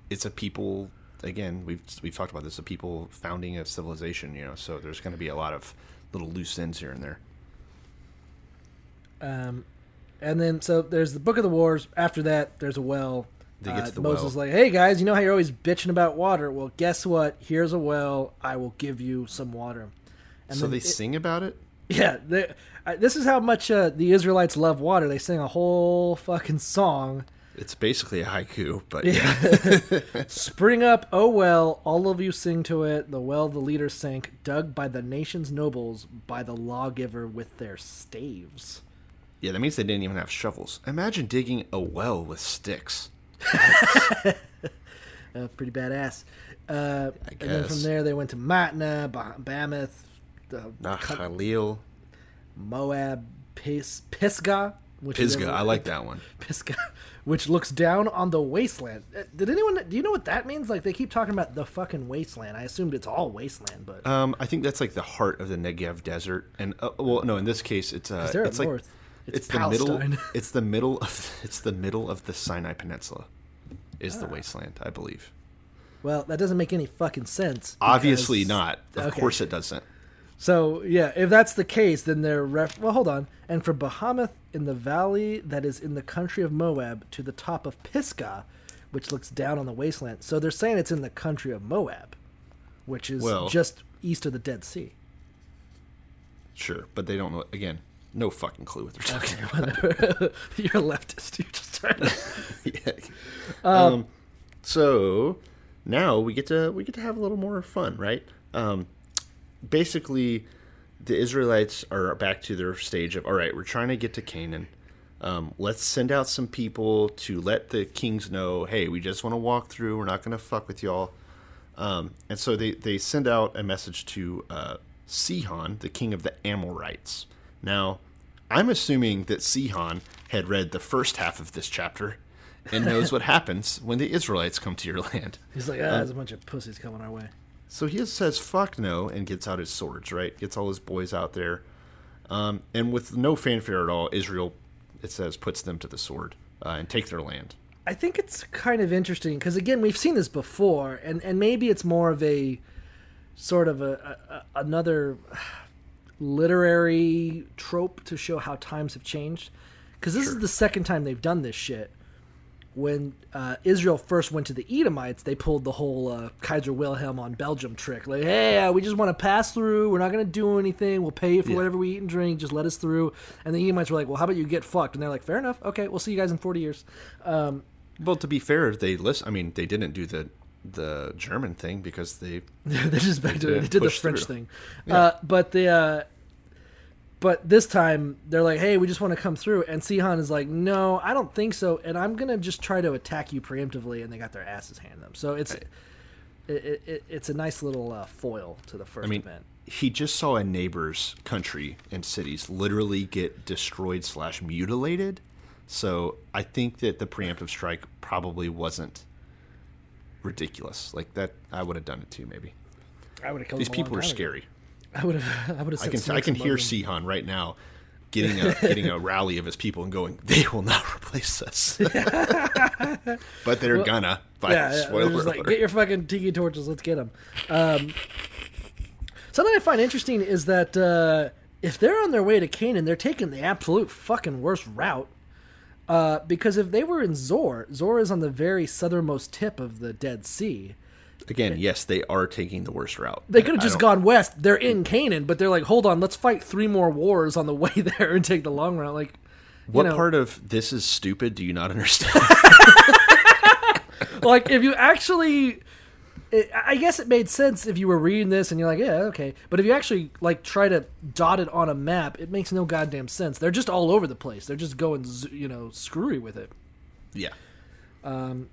it's a people. Again, we've we've talked about this. the people founding a civilization. You know, so there's going to be a lot of little loose ends here and there. Um, and then so there's the Book of the Wars. After that, there's a well. They get Uh, to the Moses well. is like, "Hey guys, you know how you're always bitching about water? Well, guess what? Here's a well. I will give you some water." And so they it- sing about it. Yeah, they, uh, this is how much uh, the Israelites love water. They sing a whole fucking song. It's basically a haiku, but yeah. Spring up, oh well, all of you sing to it. The well the leader sank, dug by the nation's nobles, by the lawgiver with their staves. yeah, that means they didn't even have shovels. Imagine digging a well with sticks. Uh, pretty badass. Uh, and then from there they went to Matna, Bamoth, uh, Nah, Khalil, Moab, Pis- Pisgah. Which Pisgah. is I like that one. Pisgah, which looks down on the wasteland. Uh, Did anyone? Do you know what that means? Like they keep talking about the fucking wasteland. I assumed it's all wasteland, but Um, I think that's like the heart of the Negev desert, and uh, well, no, in this case, it's uh, 'Cause they're up it's like north. It's it's, the middle. Palestine. It's the middle of it's the middle of the Sinai Peninsula, is Ah. the wasteland, I believe. well, that doesn't make any fucking sense. Obviously not. Of Okay. course it doesn't. So yeah, if that's the case, then they're ref- well. Hold on. And for Bamoth in the valley that is in the country of Moab, to the top of Pisgah, which looks down on the wasteland. So they're saying it's in the country of Moab, which is Well- just east of the Dead Sea. Sure, but they don't know. Again, no fucking clue what they're talking about. Whatever. You're a leftist. You're just trying to. yeah. Um, so now we get to we get to have a little more fun, right? Um, basically, the Israelites are back to their stage of all right, we're trying to get to Canaan. Um, let's send out some people to let the kings know, hey, we just want to walk through. We're not going to fuck with y'all. Um, and so they, they send out a message to uh, Sihon, the king of the Amorites. Now, I'm assuming that Sihon had read the first half of this chapter and knows what happens when the Israelites come to your land. He's like, ah, Um, there's a bunch of pussies coming our way. So he says fuck no and gets out his swords, right? Gets all his boys out there. Um, and with no fanfare at all, Israel, it says, puts them to the sword uh, and take their land. I think it's kind of interesting because again, we've seen this before, and and maybe it's more of a sort of a, a, another literary trope to show how times have changed. Because this is the second time they've done this shit. When uh, Israel first went to the Edomites, they pulled the whole uh, Kaiser Wilhelm on Belgium trick. Like, hey, uh, we just want to pass through. We're not going to do anything. We'll pay you for Yeah. whatever we eat and drink. Just let us through. And the Edomites were like, well, how about you get fucked? And they're like, fair enough. Okay, we'll see you guys in 40 years. Um, Well, to be fair, they list. I mean, they didn't do the the German thing because they they just back to didn't they did the French through. thing, Yeah. uh, but the uh, but this time they're like, hey, we just want to come through, and Sihon is like, no, I don't think so, and I'm gonna just try to attack you preemptively, and they got their asses handed them. So it's it, it, it, it's a nice little uh, foil to the first I mean, event. he just saw a neighbor's country and cities literally get destroyed slash mutilated. So I think that the preemptive strike probably wasn't ridiculous. Like that, I would have done it too. Maybe I would have killed these them people are time ago. scary. I would have I would have. I can I can hear Sihon right now getting a getting a rally of his people and going, they will not replace us. but they're Well, gonna. By yeah, spoiler like, get your fucking tiki torches, let's get them. Um, something I find interesting is that uh, if they're on their way to Canaan, they're taking the absolute fucking worst route. Uh, because if they were in Zoar, Zoar is on the very southernmost tip of the Dead Sea. Again, yes, they are taking the worst route. They could have just gone west. They're in Canaan, but they're like, hold on, let's fight three more wars on the way there and take the long route. Like, you What know, part of this is stupid do you not understand? like if you actually it, i guess it made sense if you were reading this and you're like yeah okay but if you actually like try to dot it on a map it makes no goddamn sense they're just all over the place they're just going you know screwy with it yeah. um,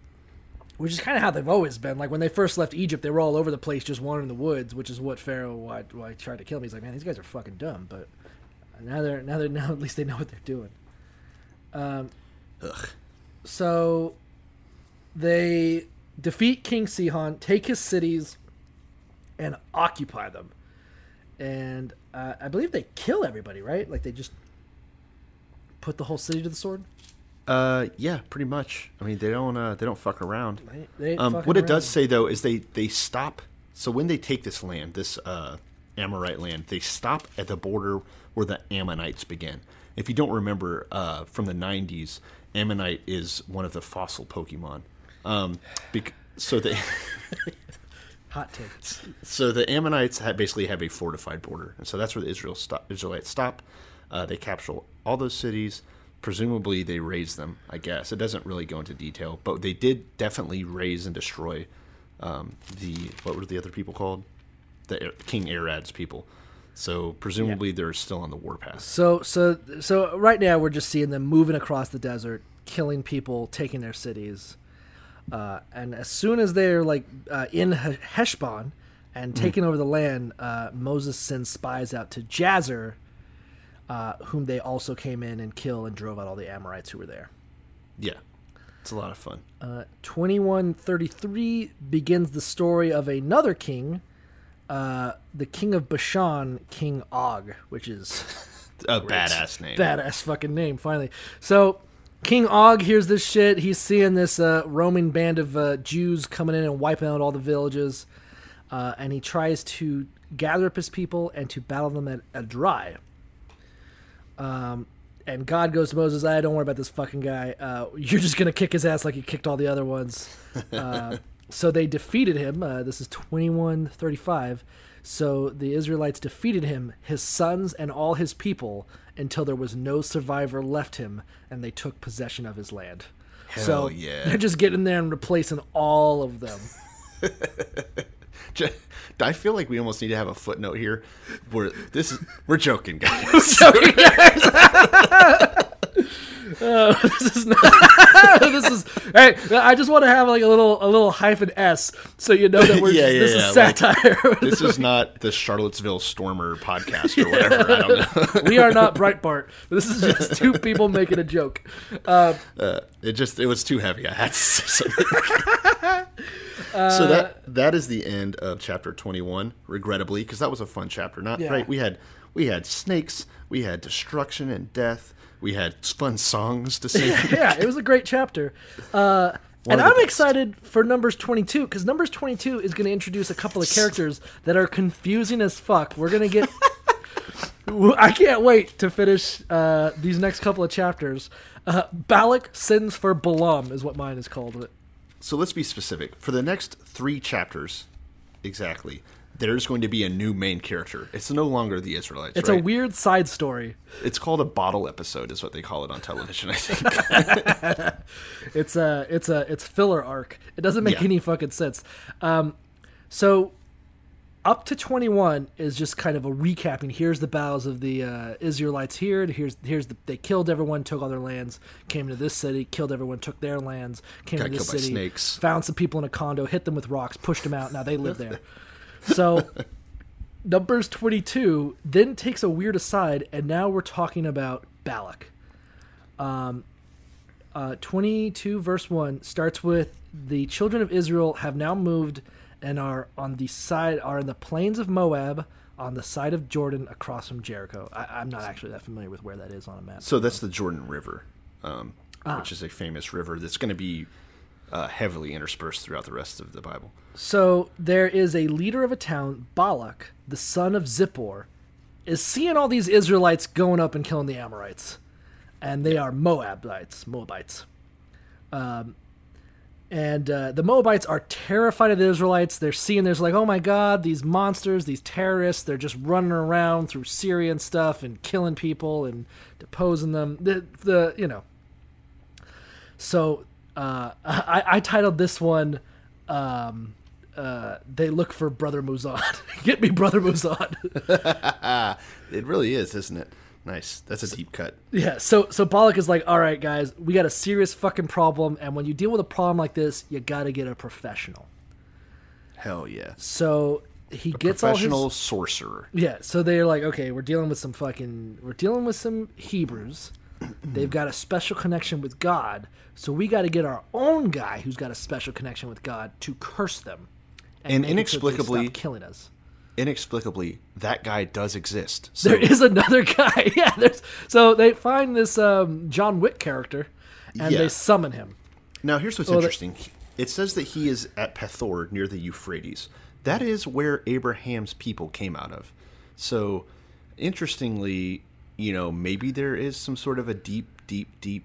which is kind of how they've always been like when they first left egypt they were all over the place just wandering the woods which is what pharaoh why, why tried to kill me he's like man these guys are fucking dumb but now they're now they're now at least they know what they're doing um, Ugh. so they defeat King Sihon, take his cities, and occupy them. And uh, I believe they kill everybody, right? Like they just put the whole city to the sword. Uh, yeah, pretty much. I mean, they don't uh, they don't fuck around. They- they um, what it around. does say though is they they stop. So when they take this land, this uh, Amorite land, they stop at the border where the Ammonites begin. If you don't remember uh, from the '90s, Ammonite is one of the fossil Pokemon. Um, bec- so they Hot take. so the Ammonites have, basically have a fortified border, and so that's where the Israel stop, Israelites stop. Uh, they capture all those cities. Presumably, they raise them. I guess it doesn't really go into detail, but they did definitely raise and destroy um, the what were the other people called? The King Arad's people. So presumably, they're still on the warpath. So so so right now we're just seeing them moving across the desert, killing people, taking their cities. Uh, and as soon as they're like uh, in Heshbon and taking over the land, uh, Moses sends spies out to Jazer, uh, whom they also came in and kill and drove out all the Amorites who were there. Yeah, it's a lot of fun. Uh, 2133 begins the story of another king, uh, the king of Bashan, King Og, which is A Great. badass name. Badass fucking name, finally. So, King Og hears this shit. He's seeing this uh, roaming band of uh, Jews coming in and wiping out all the villages. Uh, and he tries to gather up his people and to battle them at Adrai. Um, and God goes to Moses, I don't worry about this fucking guy. Uh, you're just going to kick his ass like you kicked all the other ones. Uh, so they defeated him. Uh, this is 2135. So the Israelites defeated him, his sons, and all his people until there was no survivor left him, and they took possession of his land. so yeah. they're just getting there and replacing all of them. Just I feel like we almost need to have a footnote here where this is we're joking, guys. Uh, this is not, this is hey I just want to have like a little a little hyphen S so you know that we're Yeah, yeah, this yeah, is like- satire. this is not the Charlottesville Stormer podcast or whatever. I don't know. we are not Breitbart. This is just two people making a joke. Uh, Uh, it just it was too heavy. I had to say something. Uh, so that that is the end of chapter 21 regrettably because that was a fun chapter not right we had we had snakes we had destruction and death we had fun songs to sing yeah, it was a great chapter. Uh, and I'm best. excited for numbers 22 because numbers 22 is going to introduce a couple of characters that are confusing as fuck. We're going to get. I can't wait to finish uh, these next couple of chapters. Uh, Balak sends for Balaam is what mine is called. so let's be specific for the next three chapters exactly there's going to be a new main character it's no longer the israelites It's a weird side story. it's called a bottle episode is what they call it on television i think It's a it's a it's filler arc. It doesn't make Yeah. any fucking sense. Um, so up to 21 is just kind of a recapping. Here's the battles of the uh, Israelites here. Here's here's the, they killed everyone, took all their lands, came to this city, killed everyone, took their lands, came Got to this city, snakes. found some people in a condo, hit them with rocks, pushed them out. Now they live there. So Numbers 22 then takes a weird aside, and now we're talking about Balak. Um, uh, 22 verse 1 starts with the children of Israel have now moved and are on the side are in the plains of Moab on the side of Jordan across from Jericho. I, I'm not actually that familiar with where that is on a map. so that's the jordan river um, Ah. which is a famous river that's going to be uh, heavily interspersed throughout the rest of the bible So there is a leader of a town, Balak, the son of Zippor, is seeing all these Israelites going up and killing the Amorites, and they are Moabites. Moabites. Um, and uh, the Moabites are terrified of the Israelites. They're seeing there's like, oh my god, these monsters, these terrorists. They're just running around through Syria and stuff and killing people and deposing them. The the you know. So uh, I, I titled this one. Um, uh, they look for Brother Mouzone. Get me Brother Mouzone. it really is isn't it nice that's a deep cut yeah. So so Balak is like, all right, guys, we got a serious fucking problem, and when you deal with a problem like this, you got to get a professional. hell yeah So he gets all his professional sorcerer Yeah, so they're like, okay, we're dealing with some fucking, we're dealing with some Hebrews. They've got a special connection with God, so we got to get our own guy who's got a special connection with God to curse them, And so inexplicably- killing us. inexplicably that guy does exist so There is another guy. Yeah, there's so they find this um, John Wick character, and Yeah. they summon him. now here's what's Well, interesting it says that he is at pethor near the euphrates that is where abraham's people came out of so interestingly you know maybe there is some sort of a deep deep deep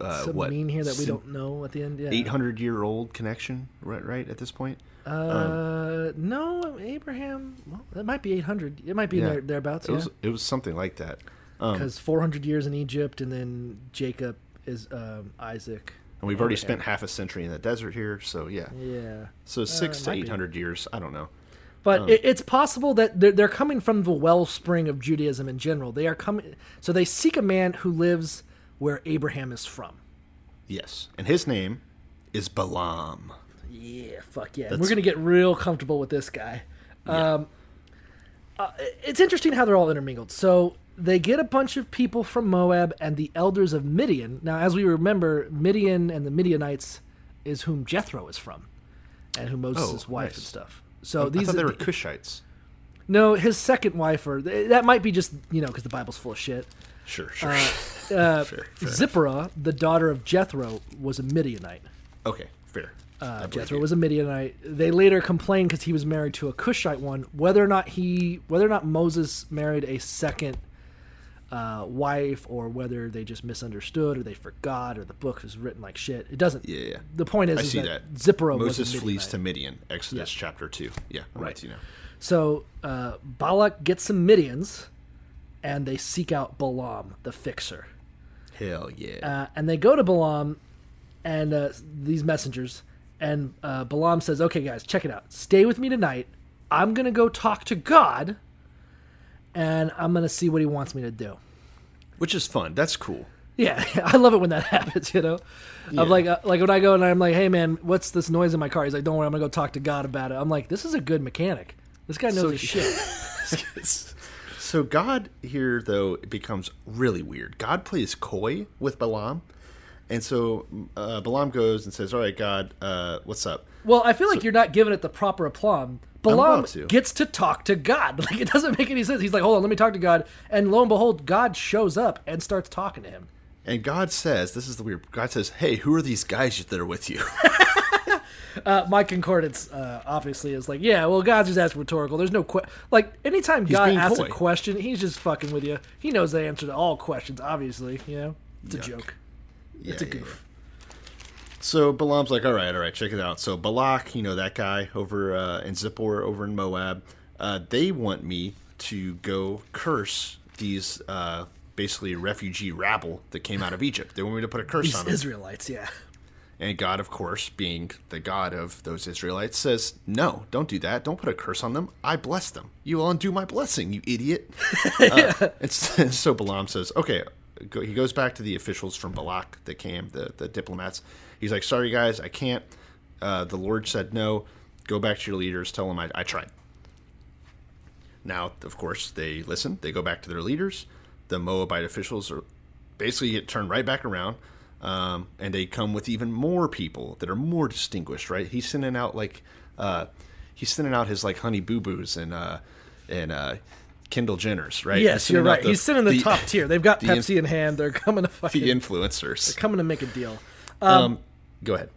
uh, Some what mean here that we sim- don't know at the end. Yeah. 800 year old connection right right at this point Uh, no, Abraham. Well, that might be 800. It might be Yeah. there, thereabouts. it was it was something like that um, because 400 years in Egypt, and then Jacob is um, Isaac. and we've already Abraham. spent half a century in the desert here so yeah Yeah, so six it to 800 years i don't know but Um, it, it's possible that they're, they're coming from the wellspring of Judaism in general. They are coming, so they seek a man who lives where Abraham is from. yes and his name is balaam Yeah, fuck yeah. We're gonna get real comfortable with this guy. Um, uh, it's interesting how they're all intermingled. So they get a bunch of people from Moab and the elders of Midian. Now, as we remember, Midian and the Midianites is whom Jethro is from, and who Moses' Oh, wife nice. and stuff. So I these thought are they were Cushites. no, his second wife, or that might be just you know because the Bible's full of shit. Sure, sure. Uh, Fair, fair Zipporah, the daughter of Jethro, was a Midianite. okay, fair. Uh, Jethro you. was a Midianite. They later complained because he was married to a Cushite one. Whether or not he, whether or not Moses married a second uh, wife, or whether they just misunderstood, or they forgot, or the book was written like shit. It doesn't. Yeah, yeah. The point is, I is see that, that. Zipporah Moses flees to Midian, Exodus Yeah. chapter 2. Yeah, I'm Right. right. You know. So uh, Balak gets some Midians, and they seek out Balaam, the fixer. Hell yeah. Uh, and they go to Balaam and uh, these messengers, and uh, Balaam says, "Okay, guys, check it out. Stay with me tonight. I'm gonna go talk to God, and I'm gonna see what He wants me to do. Which is fun. That's cool. Yeah, I love it when that happens. You know, Yeah. I'm like, uh, like when I go and I'm like, "Hey, man, what's this noise in my car?" He's like, "Don't worry, I'm gonna go talk to God about it." I'm like, "This is a good mechanic. This guy knows So- his shit." So God here though it becomes really weird. God plays coy with Balaam, and so uh, Balaam goes and says, "All right, God, uh, what's up?" Well, I feel like you're not giving it the proper aplomb. Balaam to. gets to talk to God. Like it doesn't make any sense. He's like, "Hold on, let me talk to God," and lo and behold, God shows up and starts talking to him. And God says, "This is the weird." God says, "Hey, who are these guys that are with you?" Uh, my concordance uh, obviously is like, yeah, well, God's just asking rhetorical. There's no que- like anytime He's God asks coy. a question, he's just fucking with you. He knows the answer to all questions. Obviously, you know, it's a joke. it's a Yeah, yeah, goof. So Balaam's like, all right, all right, check it out. So Balak, you know that guy over uh, in Zippor over in Moab, uh, they want me to go curse these uh, basically refugee rabble that came out of Egypt. They want me to put a curse These on them. Israelites, yeah. And God, of course, being the God of those Israelites, says, No, don't do that. Don't put a curse on them. I bless them. You will undo my blessing, you idiot. uh, and so so Balaam says, Okay. He goes back to the officials from Balak that came, the, the diplomats. He's like, Sorry, guys, I can't. Uh, the Lord said no. Go back to your leaders. Tell them I, I tried. Now, of course, they listen. They go back to their leaders. The Moabite officials are basically get turned right back around, um, and they come with even more people that are more distinguished. Right? He's sending out like uh, he's sending out his like honey boo boos and uh, and uh, Kendall Jenners. Right? Yes, you're right. He's sitting in the, top tier. They've got the Pepsi inf- in hand. They're coming to fucking. the influencers. They're coming to make a deal. Um, go ahead.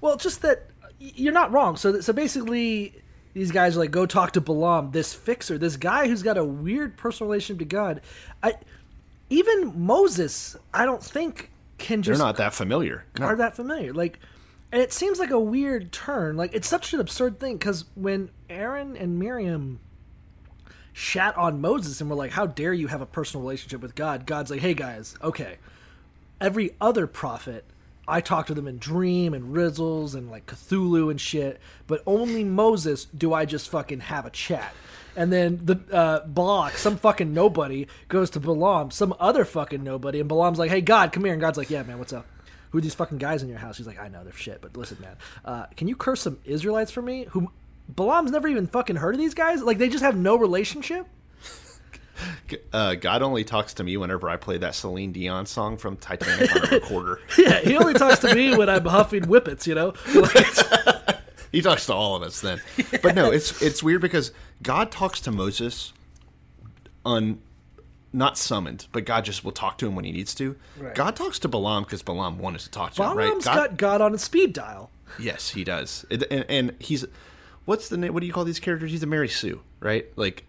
Well, just that you're not wrong. So, so basically, these guys are like, go talk to Balaam, this fixer, this guy who's got a weird personal relationship to God. I even Moses, I don't think can They're not that familiar. No. are that familiar. Like, and it seems like a weird turn. Like, it's such an absurd thing because when Aaron and Miriam shat on Moses and were like, "How dare you have a personal relationship with God?" God's like, "Hey guys, okay." Every other prophet, I talk to them in dream and rizzles and like Cthulhu and shit, but only Moses do I just fucking have a chat. And then the uh, Balak, some fucking nobody, goes to Balaam, some other fucking nobody, and Balaam's like, "Hey God, come here." And God's like, "Yeah, man, what's up?" Who are these fucking guys in your house? He's like, I know they're shit, but listen, man, uh, can you curse some Israelites for me? Who Balaam's never even fucking heard of these guys? Like they just have no relationship. Uh, God only talks to me whenever I play that Celine Dion song from Titanic on a recorder. Yeah, he only talks to me when I'm huffing whippets, you know. Like, he talks to all of us then. But no, it's it's weird because God talks to Moses on not summoned, but God just will talk to him when he needs to. Right. God talks to Balaam because Balaam wanted to talk to him, right? Balaam's God, got God on a speed dial. yes, he does, and, and he's what's the name? What do you call these characters? He's a Mary Sue, right? Like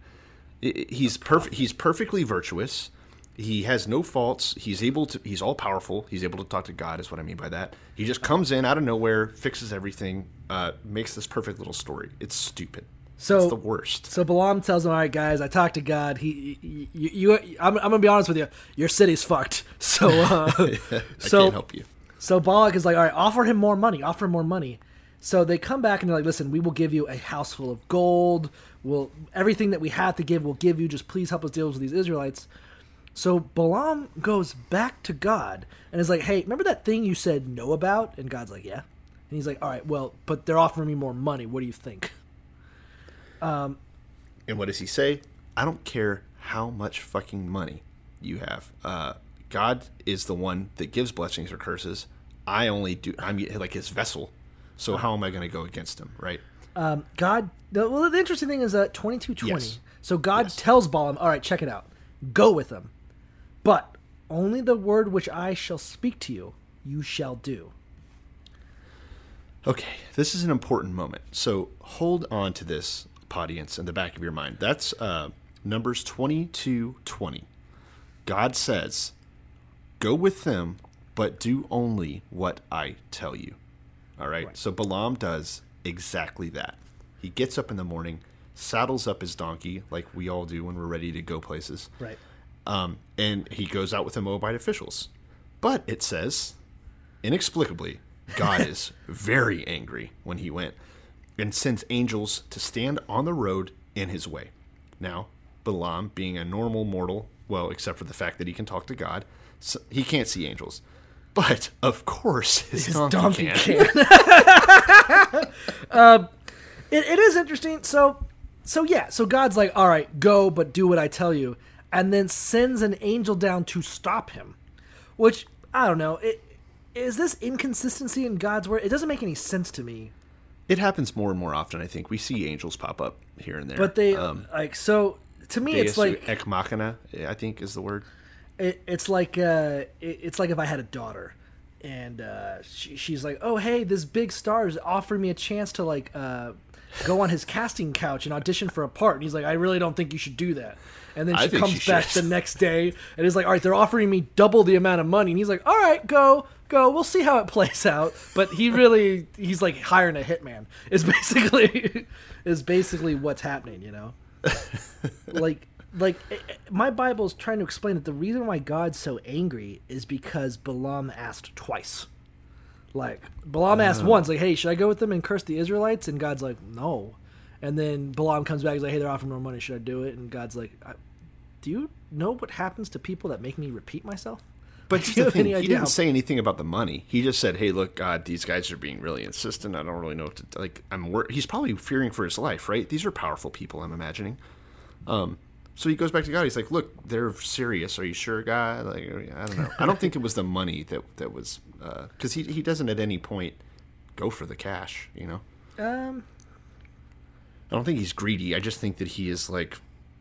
he's perfect. He's perfectly virtuous. He has no faults. He's able to. He's all powerful. He's able to talk to God. Is what I mean by that. He just comes in out of nowhere, fixes everything, uh, makes this perfect little story. It's stupid. So it's the worst. So Balaam tells him, "All right, guys, I talked to God. He, you, you, I'm, I'm gonna be honest with you. Your city's fucked. So, uh, I so can't help you. So Balak is like, all right, offer him more money. Offer him more money. So they come back and they're like, listen, we will give you a house full of gold. We'll everything that we have to give, we'll give you. Just please help us deal with these Israelites. So Balaam goes back to God and is like, hey, remember that thing you said no about? And God's like, yeah. And he's like, all right, well, but they're offering me more money. What do you think? Um, And what does he say? I don't care how much fucking money you have. Uh, God is the one that gives blessings or curses. I only do. I'm like his vessel. So how am I going to go against him? Right? Um, God. The, well, the interesting thing is that twenty two twenty. Yes. So God tells Balaam, "All right, check it out. Go with them, but only the word which I shall speak to you, you shall do." Okay, this is an important moment. So hold on to this, audience, in the back of your mind. That's uh, Numbers twenty two twenty. God says, "Go with them, but do only what I tell you." All right. So Balaam does exactly that. He gets up in the morning, saddles up his donkey, like we all do when we're ready to go places. Right. Um, and he goes out with the Moabite officials. But it says, inexplicably, God is very angry when he went. and sends angels to stand on the road in his way. Now, Balaam, being a normal mortal, well, except for the fact that he can talk to God, so he can't see angels. But of course, his, His donkey, donkey can. can. um, it, it is interesting. So, so yeah. So God's like, all right, go, but do what I tell you, and then sends an angel down to stop him. Which I don't know. It, is this inconsistency in God's word? It doesn't make any sense to me. It happens more and more often. I think we see angels pop up here and there. But they um, like so. To me, it's like ex machina. I think is the word. it, it's like uh, it, it's like if I had a daughter, and uh, she, she's like, "Oh, hey, this big star is offering me a chance to like uh, go on his casting couch and audition for a part," and he's like, "I really don't think you should do that." And then she comes she back should. the next day and is like, "All right, they're offering me double the amount of money," and he's like, "All right, go." Go. We'll see how it plays out. But he really, he's like hiring a hitman. Is basically, is basically what's happening. You know, like like eh, eh, my bible is trying to explain that the reason why god's so angry is because balaam asked twice like balaam asked Oh. once like hey should i go with them and curse the israelites and god's like no and then balaam comes back he's like hey they're offering more money should i do it and god's like I, do you know what happens to people that make me repeat myself But Do you have thing, any he idea didn't how- say anything about the money. He just said, "Hey, look, God, these guys are being really insistent. I don't really know what to like. I'm wor-. he's probably fearing for his life, right? These are powerful people. I'm imagining. Um, so he goes back to God. He's like, "Look, they're serious. Are you sure, God? Like, I don't know. I don't think it was the money that that was because he he doesn't at any point go for the cash. You know, um I don't think he's greedy. I just think that he is like."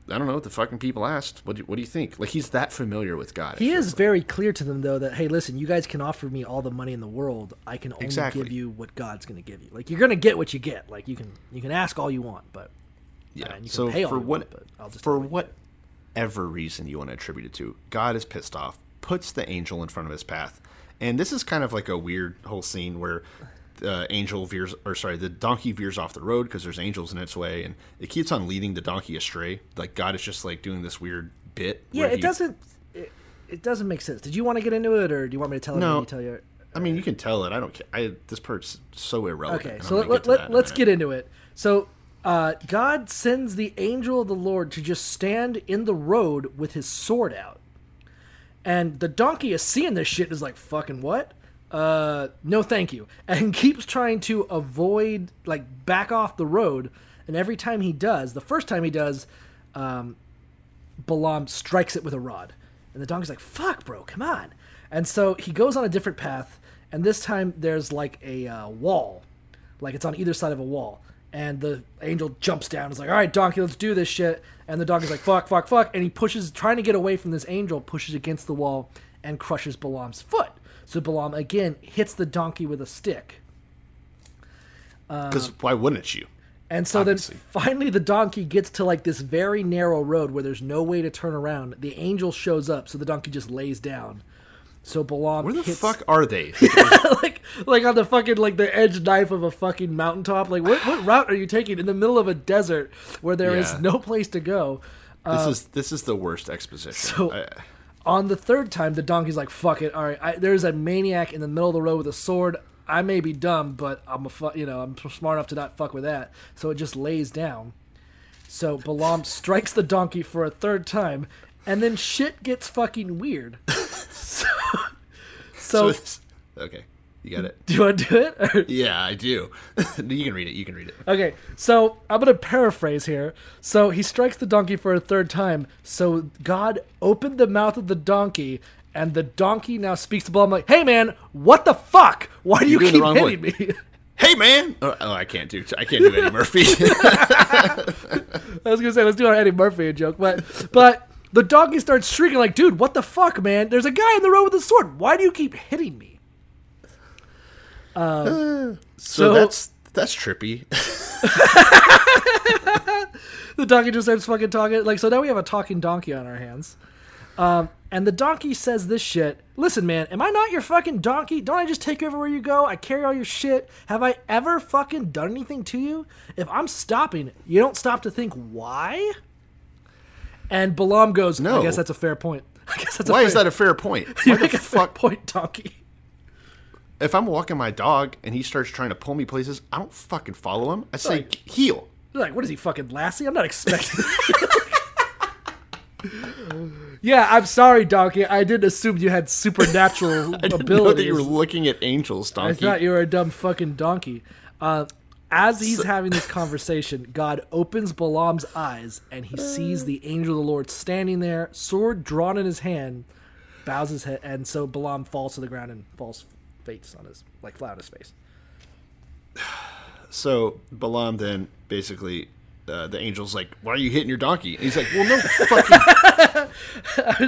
I don't know what the fucking people asked. What do, what do you think? Like he's that familiar with God. he is very clear to them though that hey listen you guys can offer me all the money in the world i can only Exactly. give you what god's going to give you like you're going to get what you get like you can you can ask all you want but Yeah. and you can so for what want, but I'll just for whatever reason you want to attribute it to, God is pissed off, puts the angel in front of his path, and this is kind of like a weird whole scene where the angel veers, or sorry, the donkey veers off the road because there's angels in its way, and it keeps on leading the donkey astray. Like God is just like doing this weird bit. yeah it he- doesn't it, it doesn't make sense did you want to get into it or do you want me to tell it No. you tell you I mean, you uh, can tell it. I don't care. I, this part's so irrelevant. okay so let, let, that in a let's minute. get into it so uh, god sends the angel of the lord to just stand in the road with his sword out and the donkey is seeing this shit is like fucking what uh no thank you and keeps trying to avoid like back off the road and every time he does the first time he does um Balaam strikes it with a rod. And the donkey's like, fuck, bro, come on. And so he goes on a different path, and this time there's like a uh, wall. Like it's on either side of a wall. And the angel jumps down It's like, all right, donkey, let's do this shit. And the donkey's like, fuck, fuck, fuck. And he pushes, trying to get away from this angel, pushes against the wall and crushes Balaam's foot. So Balaam again hits the donkey with a stick. Because why wouldn't you? And so Obviously. then finally the donkey gets to like this very narrow road where there's no way to turn around. The angel shows up, so the donkey just lays down. So Balaam Where the hits, fuck are they? like like on the fucking like the edge knife of a fucking mountaintop. Like what what route are you taking in the middle of a desert where there is Yeah. no place to go? this uh, is this is the worst exposition. so- I- On the third time, the donkey's like, "Fuck it, all right." I, there's a maniac in the middle of the road with a sword. I may be dumb, but I'm a fu- you know I'm smart enough to not fuck with that. So it just lays down. So Balaam strikes the donkey for a third time, and then shit gets fucking weird. so, so, it's- okay, you got it. do you want to do it? Or- Yeah, I do. you can read it. You can read it. Okay, so I'm gonna paraphrase here. So he strikes the donkey for a third time. So God opened the mouth of the donkey, and the donkey now speaks to Balaam like, "Hey man, what the fuck? Why do you You're the keep hitting me?" Hey man! Oh, oh, I can't do. I can't do Eddie Murphy. I was gonna say let's do our Eddie Murphy joke, but but the donkey starts shrieking like, "Dude, what the fuck, man? There's a guy in the road with a sword. Why do you keep hitting me?" so, So- that's that's trippy. the donkey just starts fucking talking. Like, so now we have a talking donkey on our hands. Um, and the donkey says this shit. Listen, man, am I not your fucking donkey? Don't I just take you everywhere you go? I carry all your shit. Have I ever fucking done anything to you? If I'm stopping, you don't stop to think why? And Balaam goes, No. I guess that's a fair point. I guess that's a Why fair, is that a fair point? you Why make a fuck? point, donkey. if I'm walking my dog and he starts trying to pull me places, I don't fucking follow him. I say heel. You're like, what is he fucking Lassie? I'm not expecting. yeah, I'm sorry, Donkey. I didn't assume you had supernatural I didn't abilities. know that you were looking at angels, donkey. I thought you were a dumb fucking donkey. Uh, as he's having this conversation, God opens Balaam's eyes and he sees the angel of the Lord standing there, sword drawn in his hand, bows his head, and so Balaam falls to the ground and falls face on his like flat on his face. So Balaam then basically, uh, the angel's like, "Why are you hitting your donkey?" And he's like, "Well, no fucking,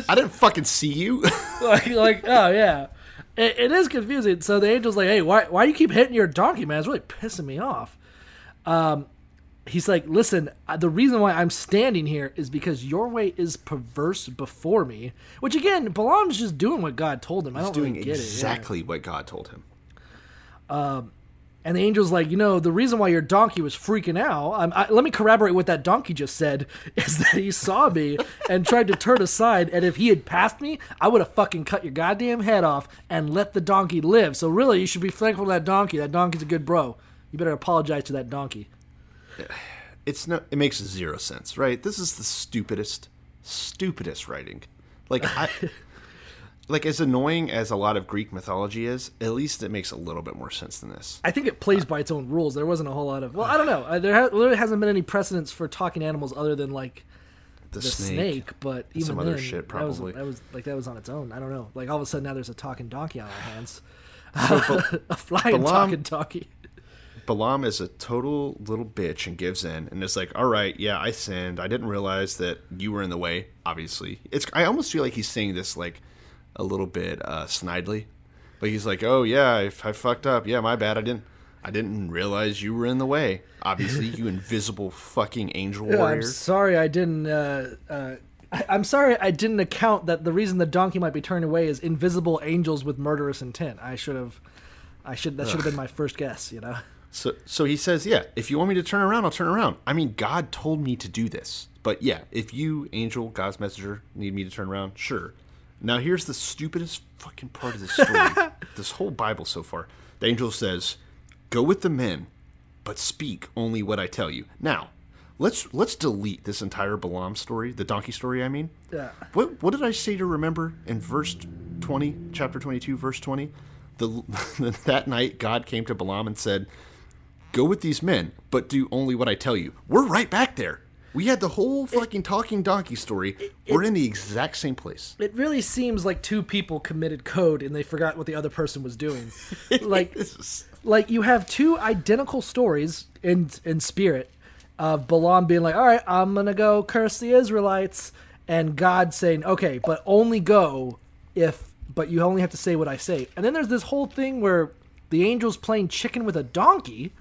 I didn't fucking see you." like, like, oh yeah, it, it is confusing. So the angel's like, "Hey, why, why do you keep hitting your donkey, man? It's really pissing me off." Um, he's like, "Listen, uh, the reason why I'm standing here is because your way is perverse before me." Which again, Balaam's just doing what God told him. I don't doing really get exactly what God told him. Um, and the angel's like, you know, the reason why your donkey was freaking out. Um, I, let me corroborate what that donkey just said. Is that he saw me and tried to turn aside, and if he had passed me, I would have fucking cut your goddamn head off and let the donkey live. So really, you should be thankful to that donkey. That donkey's a good bro. You better apologize to that donkey. It's no, it makes zero sense, right? This is the stupidest, stupidest writing. Like I, like as annoying as a lot of Greek mythology is, at least it makes a little bit more sense than this. I think it plays by its own rules. There wasn't a whole lot of. Well, I don't know. Uh, There ha- there hasn't been any precedence for talking animals other than like The, the snake, snake, but even some other then, shit, That was, probably. that was like that was on its own. I don't know. Like all of a sudden now there's a talking donkey on our hands. So, Ba- a flying talking donkey. Balaam is a total little bitch and gives in and is like, "All right, yeah, I sinned. I didn't realize that you were in the way." Obviously, it's. I almost feel like he's saying this like a little bit uh, snidely, but he's like, "Oh yeah, I, I fucked up. Yeah, my bad. I didn't. I didn't realize you were in the way. Obviously, you invisible fucking angel Yeah, I'm sorry I didn't. Uh, uh, I, I'm sorry I didn't account that the reason the donkey might be turned away is invisible angels with murderous intent. I should have. I should. That should have been my first guess. You know. So, so he says, "Yeah, if you want me to turn around, I'll turn around. I mean, God told me to do this. But yeah, if you, angel, God's messenger, need me to turn around, sure. Now, here's the stupidest fucking part of this story. this whole Bible so far. The angel says, "Go with the men, but speak only what I tell you." Now, let's let's delete this entire Balaam story, the donkey story. I mean, Yeah. what what did I say to remember in verse twenty, chapter twenty-two, verse twenty? The that night God came to Balaam and said, "Go with these men, but do only what I tell you." We're right back there. We had the whole fucking talking donkey story. We're in the exact same place. It really seems like two people committed code and they forgot what the other person was doing. like, like you have two identical stories in in spirit of Balaam being like, "All right, I'm gonna go curse the Israelites," and God saying, "Okay, but only go if, but you only have to say what I say." And then there's this whole thing where the angel's playing chicken with a donkey.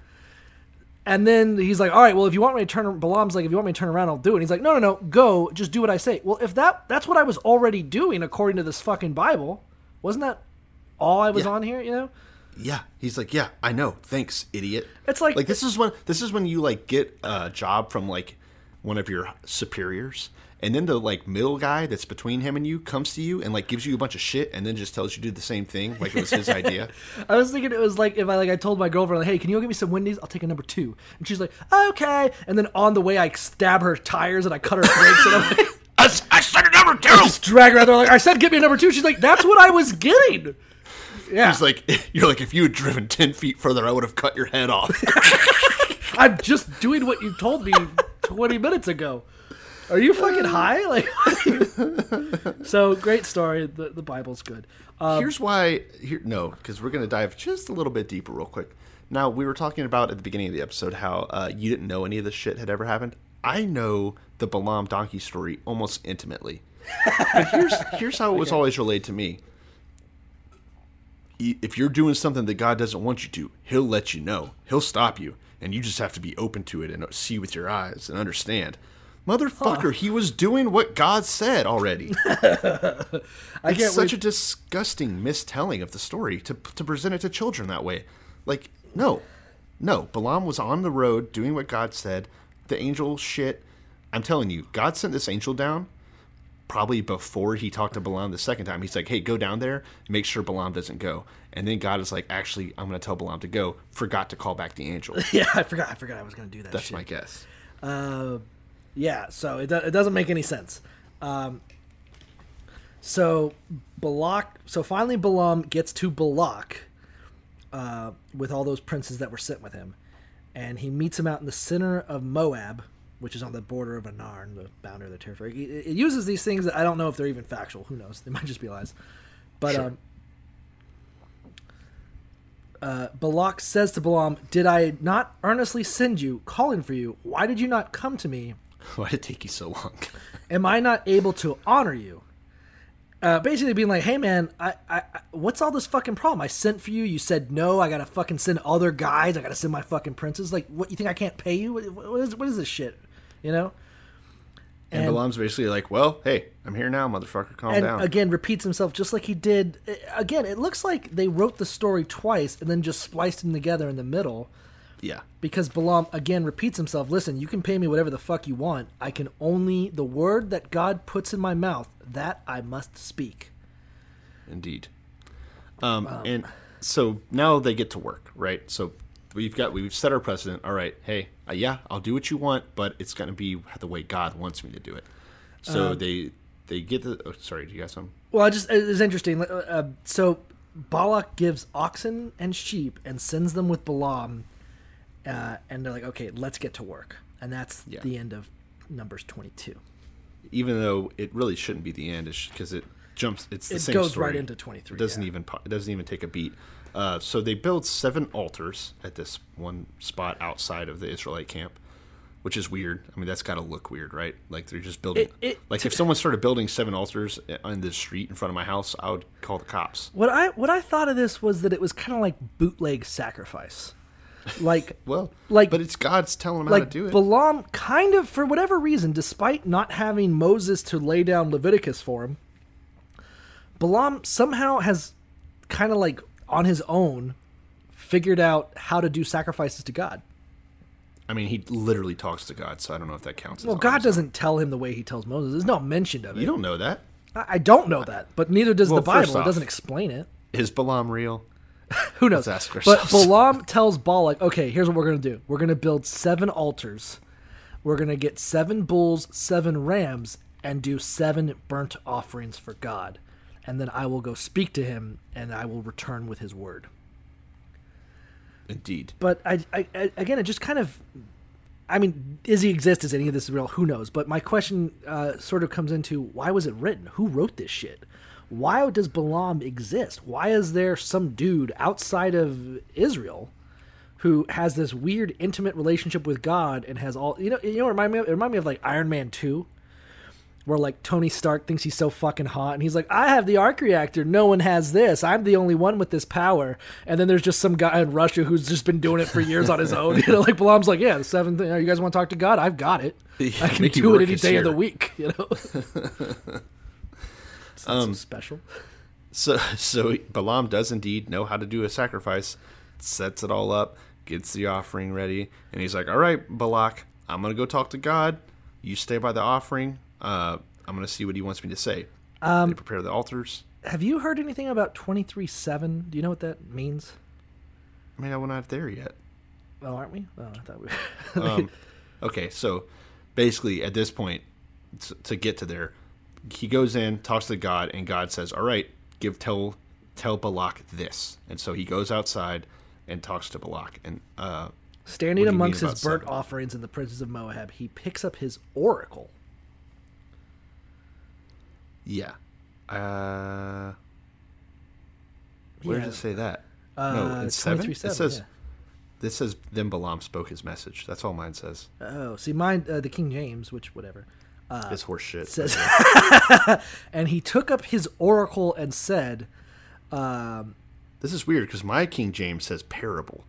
And then he's like, "All right, well, if you want me to turn," Balaam's like, "If you want me to turn around, I'll do it." And he's like, "No, no, no, go, just do what I say." Well, if that that's what I was already doing according to this fucking Bible, wasn't that all I was Yeah. on here? You know, Yeah, he's like, yeah, I know. Thanks, idiot. It's like- like this is when this is when you like get a job from like one of your superiors, and then the like middle guy that's between him and you comes to you and like gives you a bunch of shit, and then just tells you to do the same thing like it was his idea. I was thinking it was like if I like I told my girlfriend like, "Hey, can you go get me some Wendy's? I'll take a number two. And she's like, "Okay." And then on the way, I stab her tires and I cut her brakes and I'm like, I, I said a number two. just drag her out there like, "I said, get me a number two. She's like, "That's what I was getting." Yeah, He's like, you're like, if you had driven ten feet further, I would have cut your head off. I'm just doing what you told me 20 minutes ago. Are you fucking high? Like, so great story. The the Bible's good. Um, Here's why. Here, no, because we're gonna dive just a little bit deeper, real quick. Now, we were talking about at the beginning of the episode how uh, you didn't know any of this shit had ever happened. I know the Balaam donkey story almost intimately. But here's here's how it was always relayed to me. If you're doing something that God doesn't want you to, He'll let you know. He'll stop you, and you just have to be open to it and see with your eyes and understand. Motherfucker, he was doing what God said already. I it's such wait. a disgusting mistelling of the story to to present it to children that way. Like, no, no. Balaam was on the road doing what God said. The angel shit. I'm telling you, God sent this angel down probably before he talked to Balaam the second time. He's like, "Hey, go down there, make sure Balaam doesn't go." And then God is like, "Actually, I'm going to tell Balaam to go." Forgot to call back the angel. yeah, I forgot. I forgot I was going to do that. That's shit. my guess. Uh, yeah, so it, do- it doesn't make any sense. Um, so Balak, so finally Balaam gets to Balak uh, with all those princes that were sent with him, and he meets him out in the center of Moab, which is on the border of Arnon, the boundary of the territory. It, it uses these things that I don't know if they're even factual. Who knows? They might just be lies. But Sure. um, uh, Balak says to Balaam, "Did I not earnestly send you, calling for you? Why did you not come to me? Why did it take you so long? Am I not able to honor you?" Uh, basically, being like, "Hey, man, I, I, I, what's all this fucking problem? I sent for you. You said no. I gotta fucking send other guys. I gotta send my fucking princes. Like, what? You think I can't pay you? What, what is what is this shit? You know?" And, Balaam's basically like, "Well, hey, I'm here now, motherfucker. Calm and down." again repeats himself just like he did again it looks like they wrote the story twice and then just spliced them together in the middle yeah, because Balaam again repeats himself listen you can pay me whatever the fuck you want i can only the word that god puts in my mouth that i must speak indeed. Um, and so now they get to work, right? So we've got we've set our precedent. All right, hey, uh, yeah, I'll do what you want, but it's going to be the way God wants me to do it. So Um, they they get the. Oh, sorry, do you got some? well I just it's interesting uh, uh, so balak gives oxen and sheep and sends them with balaam uh, and they're like okay let's get to work and that's Yeah. the end of numbers 22 Even though it really shouldn't be the end, because it jumps. It's the. It same goes story. right into 23, It doesn't yeah. even it doesn't even take a beat. Uh, so they build seven altars at this one spot outside of the Israelite camp, which is weird. I mean, that's got to look weird, right? Like they're just building. It- it- like if someone started building seven altars on the street in front of my house, I would call the cops. What I what I thought of this was that it was kind of like bootleg sacrifice, like Well, like but it's God's telling them how to do it. Balaam kind of for whatever reason, despite not having Moses to lay down Leviticus for him, Balaam somehow has kind of like on his own figured out how to do sacrifices to God. I mean, he literally talks to God, so I don't know if that counts. as Well, God doesn't tell him the way he tells Moses. There's no mention of it. You don't know that. I I don't know that, but neither does Well, the Bible. first It doesn't explain it. Is Balaam real? Who knows? Let's ask But ourselves. Balaam tells Balak, okay, here's what we're going to do. We're going to build seven altars. We're going to get seven bulls, seven rams, and do seven burnt offerings for God. And then I will go speak to him, and I will return with his word. Indeed. But I, I, I again, it just kind of, I mean, does he exist? Is any of this real? Who knows? But my question uh, sort of comes into why was it written? Who wrote this shit? Why does Balaam exist? Why is there some dude outside of Israel who has this weird intimate relationship with God and has all you know? You know, remind me of, it remind me of like Iron Man two. Where like Tony Stark thinks he's so fucking hot, and he's like, "I have the arc reactor. No one has this. I'm the only one with this power." And then there's just some guy in Russia who's just been doing it for years on his own. You know, like Balaam's like, "Yeah, the seventh thing. You guys want to talk to God? I've got it. I can do it any day of the week." You know, not special. So, so Balaam does indeed know how to do a sacrifice, sets it all up, gets the offering ready, and he's like, "All right, Balak, I'm gonna go talk to God. You stay by the offering. Uh, I'm gonna see what He wants me to say." Um, they prepare the altars. Have you heard anything about twenty three seven? Do you know what that means? I mean, we're not there yet. Well, aren't we? Oh, I thought we. Um, okay, so basically, at this point, to get to there, he goes in, talks to God, and God says, "All right, give tell tell Balak this." And so he goes outside and talks to Balak, and uh, Standing what do you mean amongst his burnt seven? offerings and the princes of Moab, he picks up his oracle. Yeah. Uh, where Yeah. does it say that? Uh, no, it's seven. It says. yeah. This says then Balaam spoke his message. That's all mine says. Oh, see, mine, uh, the King James, which whatever. Uh, it's horse shit. says, and he took up his oracle and said, um, This is weird because my King James says parable,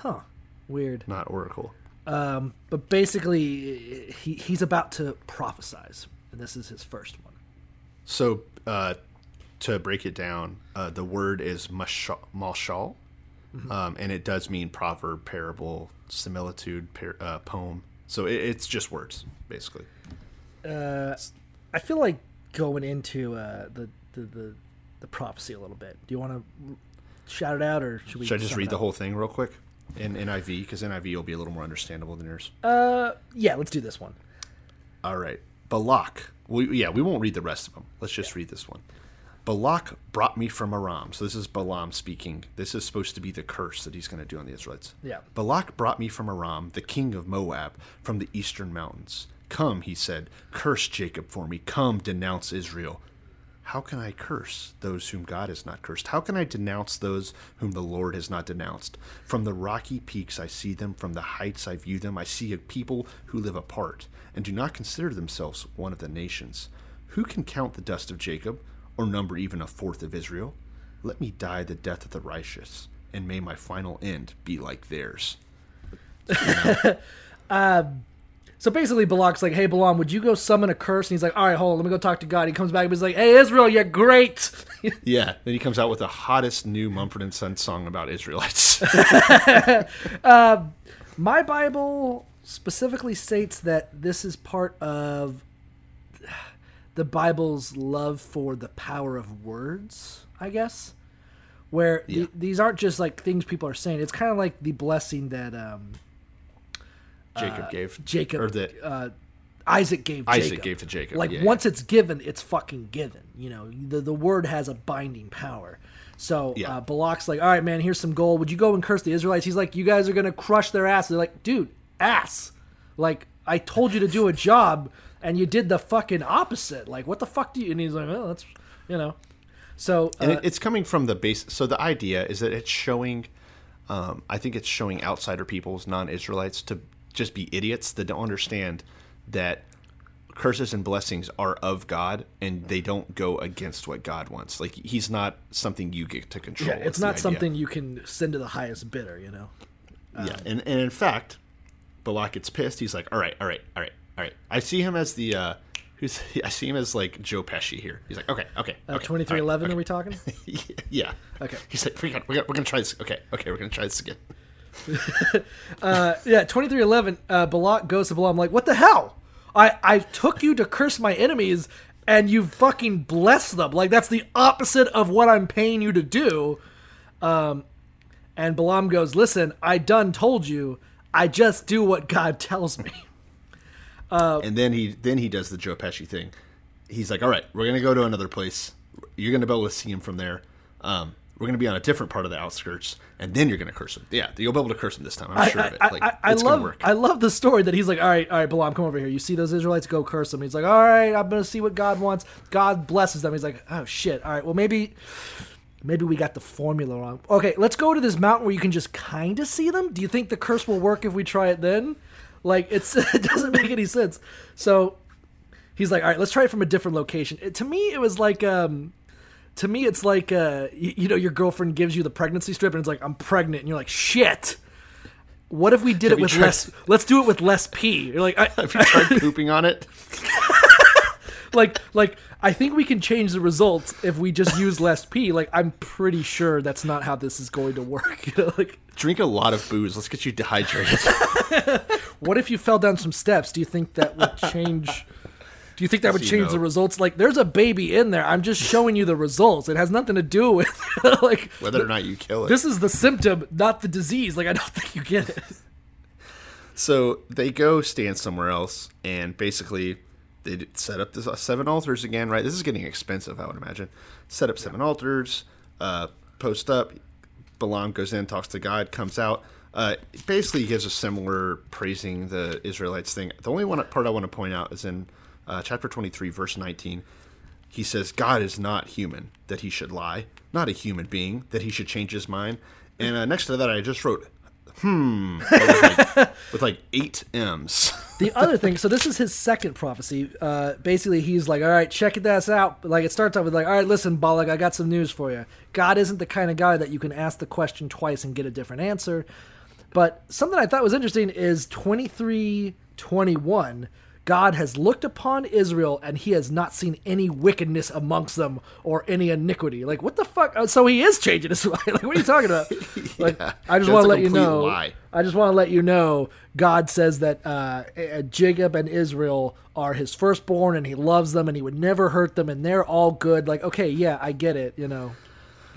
"Huh, weird." not oracle. Um, but basically, he he's about to prophesize, and this is his first one. So uh, to break it down, uh, the word is mashal, mashal Mhm. um, and it does mean proverb, parable, similitude, par- uh, poem. So it, it's just words, basically. Uh, I feel like going into uh, the, the the the prophecy a little bit. Do you want to shout it out, or should we? Should I just read the whole thing real quick in NIV because NIV will be a little more understandable than yours. Uh, yeah, let's do this one. All right. Balak. We, yeah, we won't read the rest of them. Let's just read this one. Balak brought me from Aram. So this is Balaam speaking. This is supposed to be the curse that he's going to do on the Israelites. Yeah. Balak brought me from Aram, the king of Moab, from the eastern mountains. Come, he said, curse Jacob for me. Come, denounce Israel. How can I curse those whom God has not cursed? How can I denounce those whom the Lord has not denounced? From the rocky peaks I see them, from the heights I view them. I see a people who live apart and do not consider themselves one of the nations. Who can count the dust of Jacob, or number even a fourth of Israel? Let me die the death of the righteous, and may my final end be like theirs. Um, So basically, Balak's like, "Hey, Balaam, would you go summon a curse?" And he's like, "All right, hold on, let me go talk to God." He comes back and he's like, "Hey, Israel, you're great." Yeah, then he comes out with the hottest new Mumford and Sons song about Israelites. My Bible specifically states that this is part of the Bible's love for the power of words, I guess. Where the- these aren't just like things people are saying. It's kind of like the blessing that um, Jacob gave Jacob, or that uh, Isaac gave. Isaac Jacob. Isaac gave to Jacob, Like yeah, once it's given, it's fucking given. You know, the the word has a binding power. So Yeah. uh, Balak's like, all right, man, here's some gold. Would you go and curse the Israelites? He's like, you guys are gonna crush their ass. They're like, dude, ass. Like I told you to do a job, and you did the fucking opposite. Like what the fuck do you? And he's like, well, that's you know. So and uh, it, it's coming from the base. So the idea is that it's showing. Um, I think it's showing outsider peoples, non-Israelites, to just be idiots that don't understand that curses and blessings are of God, and they don't go against what God wants. Like He's not something you get to control. yeah, it's not idea. something you can send to the highest bidder. You know. yeah, and, and in fact, Balak gets pissed. He's like, "All right, all right, all right, all right." I see him as the uh, who's I see him as like Joe Pesci here. He's like, "Okay, okay, Uh, okay, Twenty three all right, eleven. okay." Are we talking? yeah. Okay. He's like, we got, we got, we're gonna try this. Okay, okay, we're gonna try this again. Yeah, twenty three eleven. Uh, Balak goes to Balaam like, "What the hell? I I took you to curse my enemies, and you fucking bless them. Like that's the opposite of what I'm paying you to do." Um, and Balaam goes, "Listen, I done told you. I just do what God tells me." and then he, then he does the Joe Pesci thing. He's like, all right, we're gonna go to another place. You're gonna be able to see him from there. Um, we're gonna be on a different part of the outskirts, and then you're gonna curse him. Yeah, you'll be able to curse him this time. I'm sure I, of it. I, Like, I, I it's love gonna work. I love the story that he's like, all right, all right, Balaam, come over here. You see those Israelites? Go curse them. He's like, all right, I'm gonna see what God wants. God blesses them. He's like, oh shit. All right, well maybe maybe we got the formula wrong. Okay, let's go to this mountain where you can just kind of see them. Do you think the curse will work if we try it then? Like it's it doesn't make any sense. So he's like, all right, let's try it from a different location. It, to me, it was like um to me it's like uh you, you know your girlfriend gives you the pregnancy strip and it's like i'm pregnant and you're like shit what if we did Have it with tried- less let's do it with less pee you're like I, Have you tried pooping on it? like like i think we can change the results if we just use less pee like i'm pretty sure that's not how this is going to work you know like Drink a lot of booze. Let's get you dehydrated. what if you fell down some steps do you think that would change do you think that would So you change the results like there's a baby in there i'm just showing you the results it has nothing to do with like Whether or not you kill it. this is the symptom not the disease like i don't think you get it So they go stand somewhere else, and basically they set up this uh, seven altars again. Right, this is getting expensive, I would imagine. Set up seven altars, uh, post up. Balaam goes in, talks to God, comes out. Uh, basically, he gives a similar praising the Israelites thing. The only one part I want to point out is in uh, chapter twenty-three, verse nineteen. He says, "God is not human that he should lie, not a human being that he should change his mind." And uh, next to that, I just wrote hmm with like, with like eight m's the other thing, so this is his second prophecy. Uh, basically, he's like, "All right, check this out." Like it starts off with like, "All right, listen, Balak, I got some news for you. God isn't the kind of guy that you can ask the question twice and get a different answer." But something I thought was interesting is twenty three twenty one. God has looked upon Israel and he has not seen any wickedness amongst them or any iniquity. Like, what the fuck? Oh, So he is changing his mind. Like, what are you talking about? Like, Yeah, I just want to let you know. lie. I just want to let you know. God says that uh, uh, Jacob and Israel are his firstborn, and he loves them, and he would never hurt them, and they're all good. Like, okay, yeah, I get it. You know,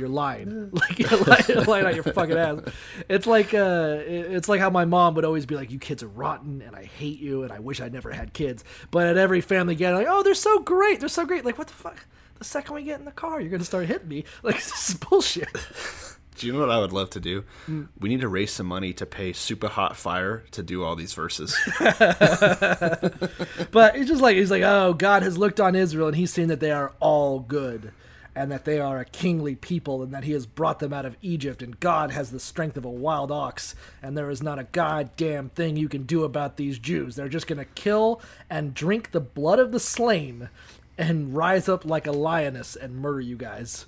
you're lying. Like you're lying, you're lying out your fucking ass. It's like uh, it's like how my mom would always be like, "You kids are rotten, and I hate you, and I wish I never had kids." But at every family gathering, like, "Oh, they're so great, they're so great." Like, what the fuck? The second we get in the car, you're gonna start hitting me. Like, this is bullshit. Do you know what I would love to do? Mm. We need to raise some money to pay Super Hot Fire to do all these verses. But it's just like he's like, oh, God has looked on Israel and he's seen that they are all good, and that they are a kingly people, and that he has brought them out of Egypt, and God has the strength of a wild ox, and there is not a goddamn thing you can do about these Jews. They're just gonna kill and drink the blood of the slain, and rise up like a lioness and murder you guys.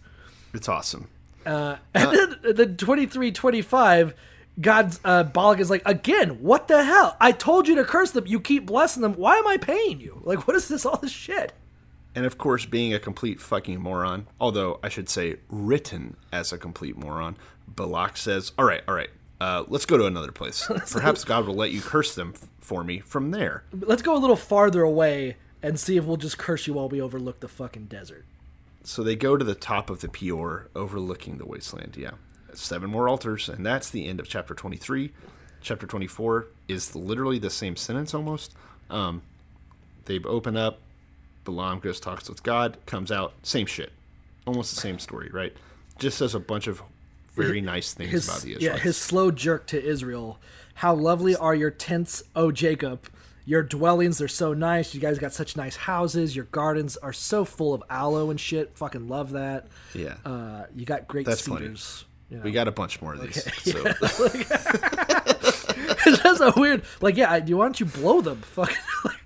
It's awesome. Uh, and then the twenty three twenty five. God's uh, Balak is like, again, what the hell? I told you to curse them. You keep blessing them. Why am I paying you? Like, what is this? All this shit? And of course, being a complete fucking moron, although I should say written as a complete moron, Balak says, All right, all right, uh, let's go to another place. Perhaps God will let you curse them f- for me from there. Let's go a little farther away and see if we'll just curse you while we overlook the fucking desert. So they go to the top of the Peor, overlooking the wasteland. Yeah. Seven more altars, and that's the end of chapter 23. Chapter 24 is literally the same sentence almost. Um, they open up, Balaam goes, talks with God, comes out, same shit. Almost the same story, right? Just says a bunch of very nice things His, about the Israelites. yeah, his slow jerk to Israel. How lovely are your tents, O Jacob. Your dwellings are so nice. You guys got such nice houses. Your gardens are so full of aloe and shit. Fucking love that. Yeah. Uh, you got great That's funny. cedars. you know. We got a bunch more of these. So it's just a weird. Like, yeah, I- why don't you blow them? Fucking.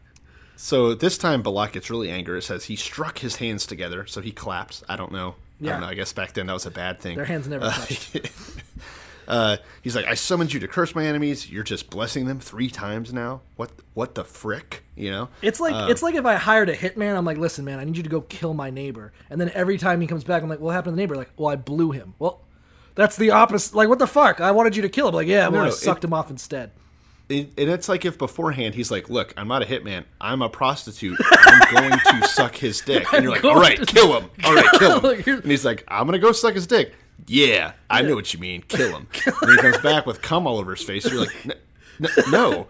So this time Balak gets really angry. It says he struck his hands together, so he claps. I don't know. I Yeah. don't know. I guess back then that was a bad thing. Their hands never Uh, touched. uh, he's like, I summoned you to curse my enemies. You're just blessing them three times now. What? What the frick? You know? It's like Uh, it's like if I hired a hitman, I'm like, listen, man, I need you to go kill my neighbor, and then every time he comes back, I'm like, what happened to the neighbor? Like, well, I blew him. Well, that's the opposite. Like, what the fuck? I wanted you to kill him. Like, yeah, well, No, I sucked it- him off instead. And it's like if beforehand he's like, "Look, I'm not a hitman. I'm a prostitute. I'm going to suck his dick." And you're like, "All right, kill him. All right, kill him." And he's like, "I'm gonna go suck his dick." Yeah, I know what you mean. Kill him. and he comes back with cum all over his face. You're like, "N- n- "No,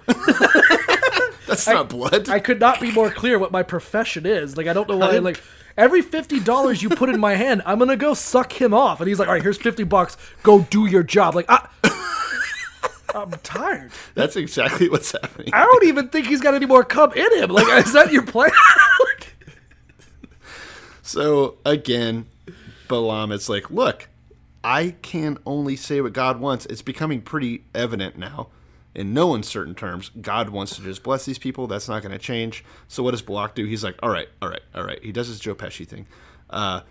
that's not blood." I could not be more clear what my profession is. Like, I don't know why. Like, every fifty dollars you put in my hand, I'm gonna go suck him off. And he's like, all right, here's fifty bucks. Go do your job. Like, I, I'm tired. That's exactly what's happening. I don't even think he's got any more cum in him. Like, is that your plan? So again, Balaam is like, look, I can only say what God wants. It's becoming pretty evident now. In no uncertain terms, God wants to just bless these people. That's not going to change. So what does Balak do? He's like, all right, all right, all right. He does his Joe Pesci thing. Uh,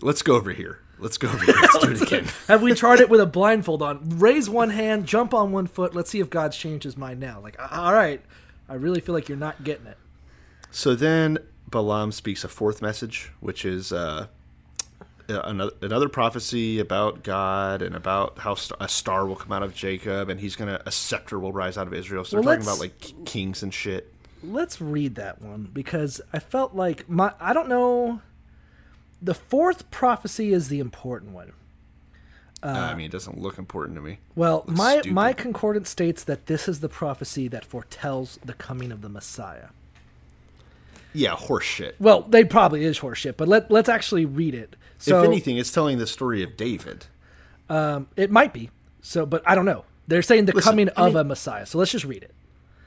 let's go over here. Let's go over here. Let's do it again. Have we tried it with a blindfold on? Raise one hand, jump on one foot. Let's see if God's changed his mind now. Like, all right, I really feel like you're not getting it. So then Balaam speaks a fourth message, which is uh, another, another prophecy about God and about how st- a star will come out of Jacob, and he's gonna a scepter will rise out of Israel. So Well, they're talking about like k- kings and shit. Let's read that one because I felt like my I don't know. The fourth prophecy is the important one. Uh, I mean, it doesn't look important to me. Well, my stupid. my concordance states that this is the prophecy that foretells the coming of the Messiah. yeah, horseshit. Well, they probably is horseshit, but let let's actually read it. So if anything, it's telling the story of David. um, it might be. So, but I don't know. They're saying the Listen, coming I of a Messiah. So let's just read it.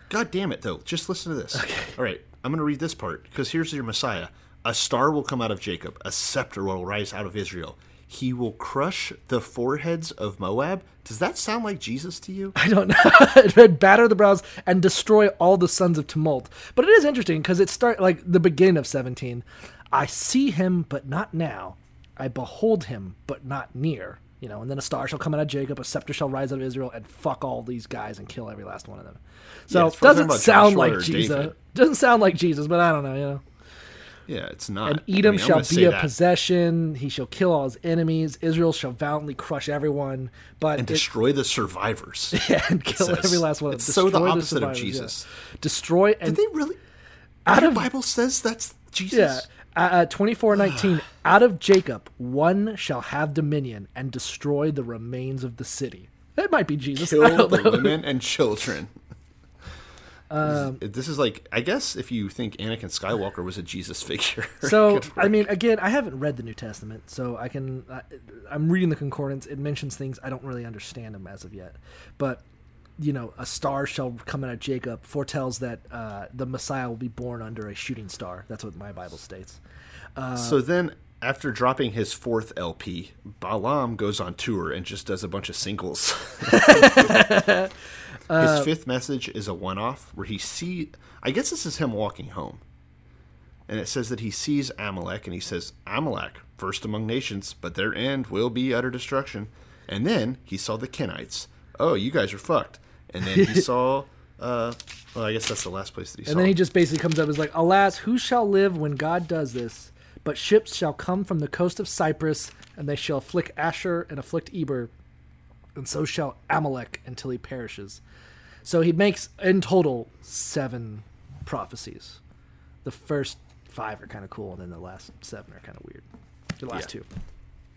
God damn it, though. Just listen to this. Okay. All right, I'm going to read this part because here's your Messiah. A star will come out of Jacob, a scepter will rise out of Israel. He will crush the foreheads of Moab. Does that sound like Jesus to you? I don't know. it read batter the brows and destroy all the sons of tumult. But it is interesting because it start like the beginning of 17. I see him, but not now. I behold him, but not near. You know, and then a star shall come out of Jacob, a scepter shall rise out of Israel, and fuck all these guys and kill every last one of them. So Yeah, it it's talking doesn't sound like Jesus. David. Doesn't sound like Jesus, but I don't know. You know. Yeah, it's not. And Edom I'm shall be a that. possession. He shall kill all his enemies. Israel shall valiantly crush everyone, but and it- destroy the survivors. yeah, and kill says. every last one. It's so the Destroy opposite of survivors, yeah. Jesus. Destroy and Did they really? Out of- Bible says that's Jesus. yeah. Uh, Twenty four nineteen. Out of Jacob, one shall have dominion and destroy the remains of the city. That might be Jesus. Kill the women and children. Um, this is like, I guess, if you think Anakin Skywalker was a Jesus figure. So I mean, again, I haven't read the New Testament, so I can. I, I'm reading the concordance. It mentions things I don't really understand them as of yet, but you know, a star shall come out of Jacob foretells that uh, the Messiah will be born under a shooting star. That's what my Bible states. Uh, So then, after dropping his fourth LP, Balaam goes on tour and just does a bunch of singles. his Uh, fifth message is a one-off where he see. I guess this is him walking home, and it says that he sees Amalek, and he says, "Amalek, first among nations, but their end will be utter destruction." And then he saw the Kenites. Oh, you guys are fucked. And then he saw. Uh, well, I guess that's the last place that he saw. and then he just basically comes up and is like, "Alas, who shall live when God does this? But ships shall come from the coast of Cyprus, and they shall afflict Asher and afflict Eber, and so shall Amalek until he perishes." So he makes in total seven prophecies. The first five are kind of cool, and then the last seven are kind of weird. The last Yeah. two.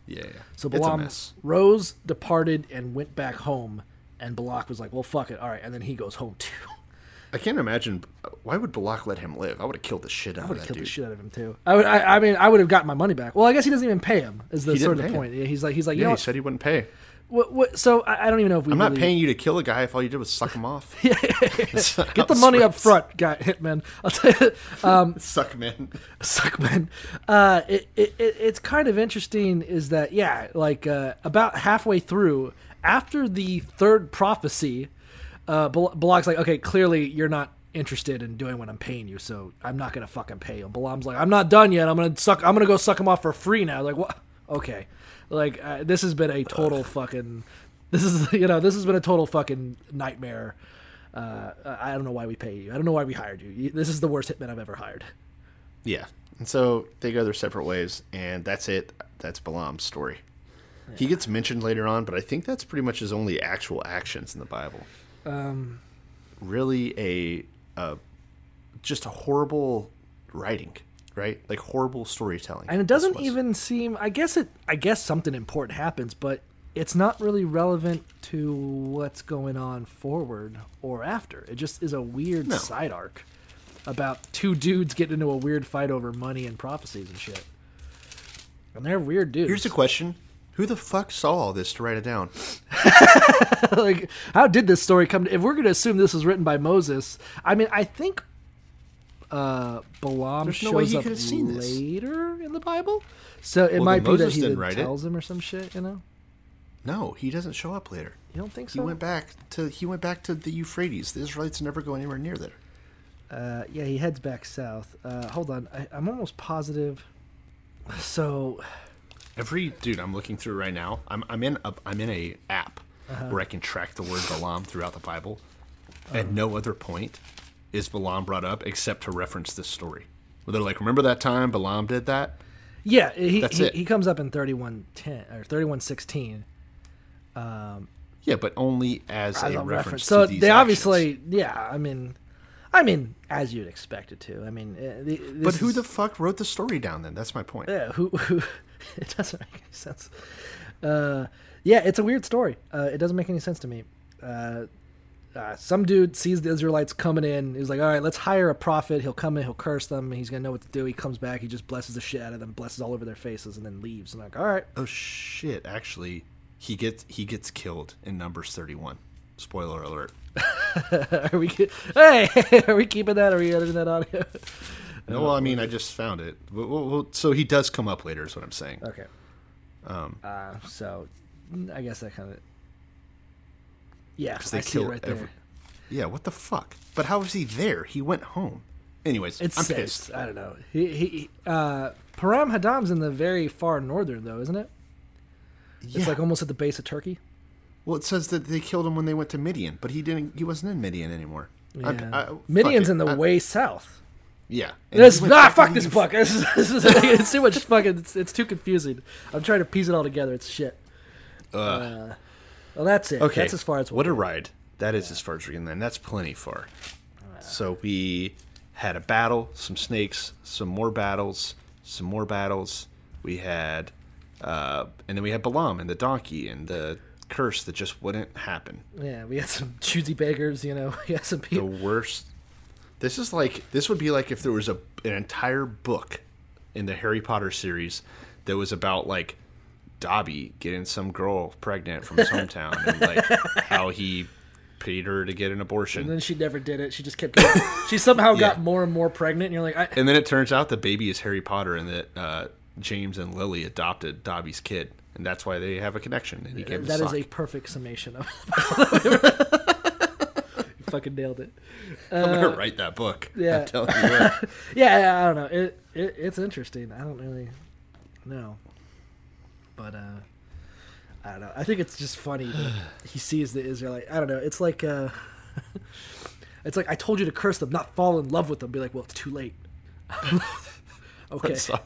yeah, yeah. So Balaam rose, departed, and went back home. And Balak was like, "Well, fuck it, all right." And then he goes home too. I can't imagine. Uh, why would Balak let him live? I would have killed the shit out I of would that have killed dude. the shit out of him too. I would. I, I mean, I would have gotten my money back. Well, I guess he doesn't even pay him. Is the He sort of the point? He's like, he's like, you Yeah, know, he what, said he wouldn't pay. What, what, so I, I don't even know if we. I'm not really- paying you to kill a guy if all you did was suck him off. Get the money up front, guy hitman. I'll tell you. Um, suck man. Suckman. Uh, it, it, it, it's kind of interesting is that, yeah, like uh, about halfway through, after the third prophecy, uh, Balak's like, okay, clearly you're not interested in doing what I'm paying you, so I'm not gonna fucking pay you. Balaam's like, I'm not done yet. I'm gonna suck. I'm gonna go suck him off for free now. Like, what? Okay, like uh, this has been a total fucking. This is you know this has been a total fucking nightmare. Uh, I don't know why we pay you. I don't know why we hired you. This is the worst hitman I've ever hired. Yeah. And so they go their separate ways, and that's it. That's Balaam's story. He gets mentioned later on, but I think that's pretty much his only actual actions in the Bible. Um, Really, a, a just a horrible writing, right? Like horrible storytelling. and it doesn't even seem i guess it i guess something important happens but it's not really relevant to what's going on forward or after it just is a weird No. side arc about two dudes getting into a weird fight over money and prophecies and shit and they're weird dudes Here's a question: Who the fuck saw all this to write it down? like how did this story come to, if we're going to assume this was written by moses i mean i think uh Balaam There's no shows way he up could have seen this. later in the bible so it Well, might then be that he didn't then write it. tells him or some shit you know No, he doesn't show up later. You don't think so? He so? went back to he went back to the Euphrates. The Israelites never go anywhere near there. Uh, yeah, he heads back south. Uh, hold on, I, I'm almost positive. So, Every dude I'm looking through right now, I'm I'm in a I'm in a app Uh-huh. where I can track the word Balaam throughout the Bible. Uh-huh. At no other point is Balaam brought up except to reference this story. Where they're like, "Remember that time Balaam did that?" yeah, he That's he, it. he comes up in 3110 or 3116. Um, Yeah, but only as, a, a reference. So to these they actions. obviously, yeah. I mean, I mean, as you'd expect it to. I mean, uh, this But who is- the fuck wrote the story down then? That's my point. Yeah, who, who it doesn't make any sense. Uh, yeah, it's a weird story. Uh, it doesn't make any sense to me. Uh, uh, some dude sees the Israelites coming in. He's like, "All right, let's hire a prophet. He'll come in. He'll curse them. He's gonna know what to do." He comes back. He just blesses the shit out of them, blesses all over their faces, and then leaves. I'm like, "All right." Oh shit! Actually, he gets he gets killed in Numbers 31. Spoiler alert. are we? Hey, are we keeping that? Are we editing that audio? No, well, I mean, I just found it. Well, well, well, so he does come up later, is what I'm saying. Okay. Um, Uh, so, I guess that kind of. Yeah, I see it right there. Yeah, what the fuck? But how was he there? He went home. Anyways, It's I'm safe. pissed. I don't know. He, he uh, Param Hadam's in the very far northern though, isn't it? Yeah. It's like almost at the base of Turkey. Well, it says that they killed him when they went to Midian, but he didn't. He wasn't in Midian anymore. Yeah. I- Midian's in the I- way south. Yeah. This, And he went ah, fuck this book. This is, this is it's too much fucking. It's, it's too confusing. I'm trying to piece it all together. It's shit. Uh, well, that's it. Okay. That's as far as what a we'll ride. That is as far as we can. Then that's plenty far. So we had a battle, some snakes, some more battles, some more battles. We had, uh, and then we had Balaam and the donkey and the curse that just wouldn't happen. Yeah, we had some choosy beggars. You know, we had some people. The worst. This is like this would be like if there was a an entire book in the Harry Potter series that was about like Dobby getting some girl pregnant from his hometown and like how he paid her to get an abortion. And then she never did it. She just kept. Getting, she somehow got more and more pregnant. And you're like, I, And then it turns out the baby is Harry Potter and that uh, James and Lily adopted Dobby's kid. And that's why they have a connection. And he gave him that is sock. a perfect summation of. you fucking nailed it. I'm gonna write that book. yeah. I'm telling you what. yeah, yeah, I don't know. It, it it's interesting. I don't really know, but uh, I don't know. I think it's just funny that he sees the Israelite. I don't know. It's like uh, it's like I told you to curse them, not fall in love with them. Be like, well, it's too late. okay. I saw,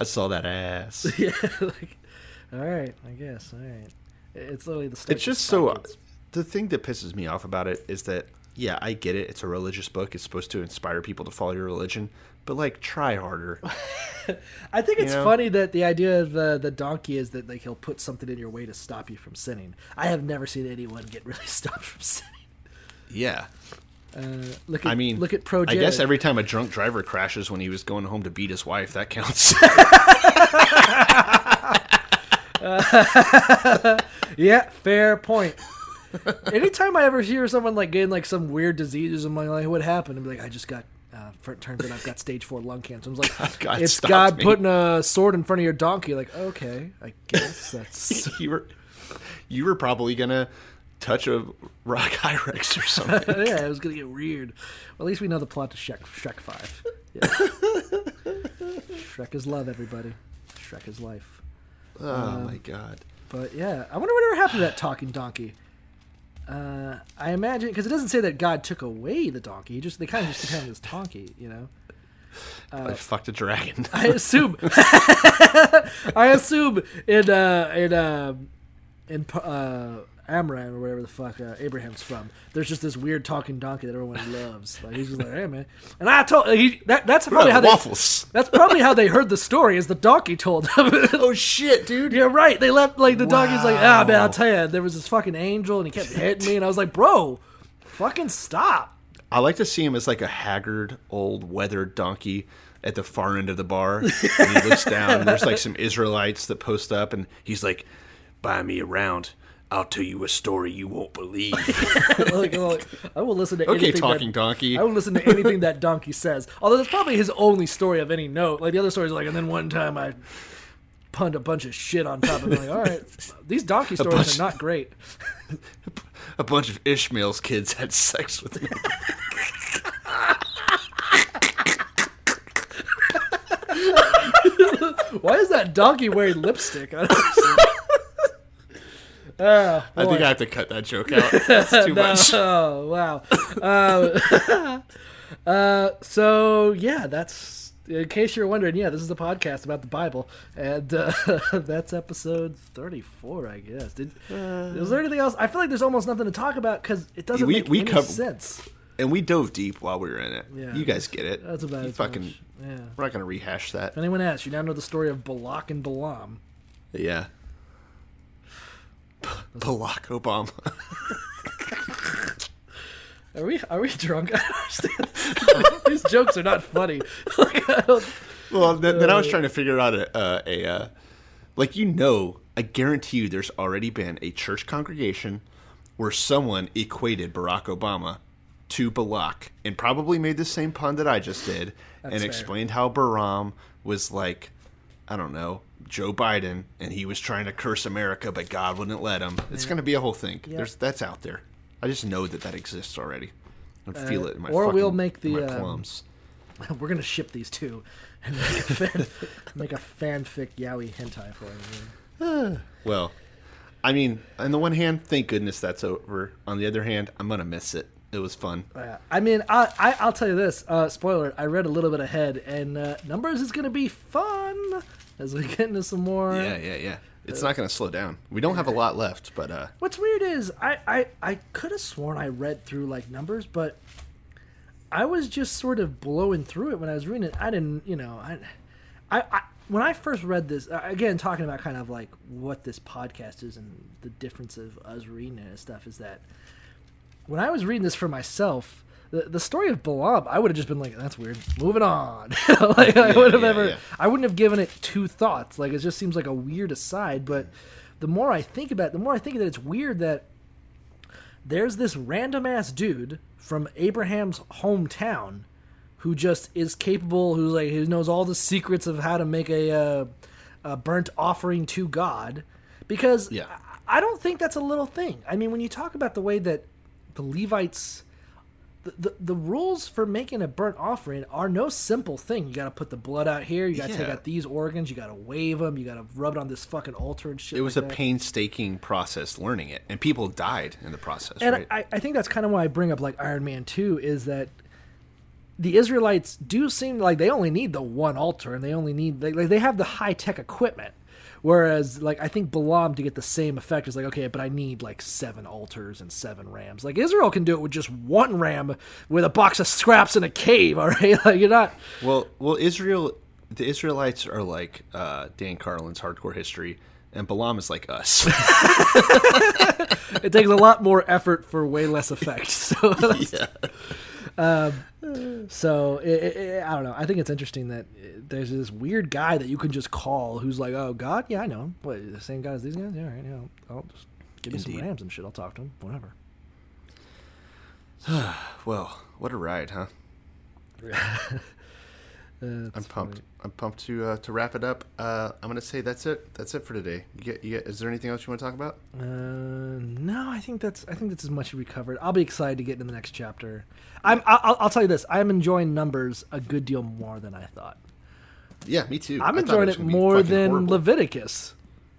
I saw that ass. yeah. Like, all right. I guess. All right. It's literally the. State. It's just so the thing that pisses me off about it is that yeah i get it it's a religious book it's supposed to inspire people to follow your religion but like try harder I think it's you know? funny that the idea of uh, the donkey is that like he'll put something in your way to stop you from sinning. I have never seen anyone get really stopped from sinning. yeah Uh, look at i mean look at pro. i guess every time a drunk driver crashes when he was going home to beat his wife that counts Yeah, fair point. Anytime I ever hear someone like getting like some weird diseases, I'm like, like, what happened? I'm like, I just got. Uh, for turns out I've got stage four lung cancer. I was like, God it's God me. putting a sword in front of your donkey. Like, okay, I guess that's. you were you were probably gonna touch a rock hyrax or something yeah, it was gonna get weird. Well, at least we know the plot to Shrek, Shrek Five. Yeah. Shrek is love, everybody. Shrek is life. oh my god But yeah, I wonder whatever happened to that talking donkey. Uh, I imagine because it doesn't say that God took away the donkey. He just they kind of just depend on this donkey, you know. Uh, i fucked a dragon I assume. I assume in uh, in uh, in uh, Amram or whatever the fuck uh, Abraham's from. There's just this weird talking donkey that everyone loves. Like he's just like, hey man. And I told he, that that's probably how they waffles that's probably how they heard the story. Is the donkey told them? oh shit dude You're right. They left like the donkey's like, ah man, I'll tell you, there was this fucking angel and he kept hitting me, and I was like, bro, fucking stop. I like to see him as like a haggard, old, weathered donkey at the far end of the bar. and he looks down, and there's like some Israelites that post up, and he's like, "Buy me around. I'll tell you a story you won't believe." like, like, I will listen to Okay, anything talking that, donkey. I will listen to anything that donkey says. Although that's probably his only story of any note. Like the other stories, like, and then one time I punned a bunch of shit on top of it. Like, all right, these donkey stories bunch- are not great. a bunch of Ishmael's kids had sex with me. Why is that donkey wearing lipstick? I don't understand. Ah, I think. I have to cut that joke out. That's too No, much. Oh wow. Uh, uh, so yeah, that's in case you're wondering. Yeah, this is a podcast about the Bible, and uh, that's episode thirty-four, I guess. Did, is there anything else? I feel like there's almost nothing to talk about because it doesn't We- make we any sense. And we dove deep while we were in it. Yeah. You guys get it. That's about you as fucking. much. Yeah. We're not gonna rehash that. If anyone asks, you now know the story of Balak and Balaam. Yeah. Barack Obama. Are we are we drunk? I don't understand. These jokes are not funny. Like, Well, then, then I was trying to figure out a, uh, a uh, like you know, I guarantee you, there's already been a church congregation where someone equated Barack Obama to Balak and probably made the same pun that I just did and fair. explained how Baram was like, I don't know, Joe Biden, and he was trying to curse America, but God wouldn't let him. It's going to be a whole thing. Yeah. There's that's out there. I just know that that exists already. I feel Uh, it in my or we'll make the, my um, plums. We're gonna ship these two and make a, fan, make a fanfic yaoi hentai for you. Well, I mean, on the one hand, thank goodness that's over. On the other hand, I'm gonna miss it. It was fun. Yeah. I mean, I, I I'll tell you this. Uh, spoiler: I read a little bit ahead, and uh, numbers is gonna be fun as we get into some more. Yeah, yeah, yeah. It's not gonna slow down. We don't have a lot left, but uh, What's weird is I I, I could have sworn I read through like numbers, but I was just sort of blowing through it when I was reading it. I didn't, you know, I, I, I when I first read this uh, again, talking about kind of like what this podcast is and the difference of us reading it and stuff is that when I was reading this for myself. The, the story of Balaam, I would have just been like, "That's weird." Moving on. like I would have yeah, ever, yeah. I wouldn't have given it two thoughts. Like it just seems like a weird aside. But the more I think about it, the more I think that it's weird that there's this random ass dude from Abraham's hometown who just is capable, who's like who knows all the secrets of how to make a, uh, a burnt offering to God. Because Yeah. I don't think that's a little thing. I mean, when you talk about the way that the Levites the, the, the rules for making a burnt offering are no simple thing. You got to put the blood out here. You got to take out these organs. You got to wave them. You got to rub it on this fucking altar and shit. it was like a that. painstaking process learning it, and people died in the process. And right? I, I think that's kind of why I bring up like Iron Man 2 is that the Israelites do seem like they only need the one altar and they only need like, like they have the high tech equipment. Whereas like I think Balaam to get the same effect is like okay, but I need like seven altars and seven rams. Like Israel can do it with just one ram with a box of scraps in a cave. All right, like you're not. Well, well, Israel, the Israelites are like uh, Dan Carlin's hardcore history, and Balaam is like us. It takes a lot more effort for way less effect. So yeah. Um, so it, it, it- I don't know. I think it's interesting that uh, there's this weird guy that you can just call who's like, "Oh God, yeah, I know him. What the same guy as these guys? Yeah, all right, yeah. I'll just give me some rams and shit. I'll talk to him. Whatever." Well, what a ride, huh? Uh, I'm pumped. I'm pumped to uh, to wrap it up. Uh, I'm gonna say that's it. That's it for today. You get, you get, is there anything else you want to talk about? Uh, no, I think that's I think that's as much as we covered. I'll be excited to get into the next chapter. I'm. I'll, I'll tell you this. I'm enjoying numbers a good deal more than I thought. Yeah, me too. I'm enjoying was it more than horrible. Leviticus.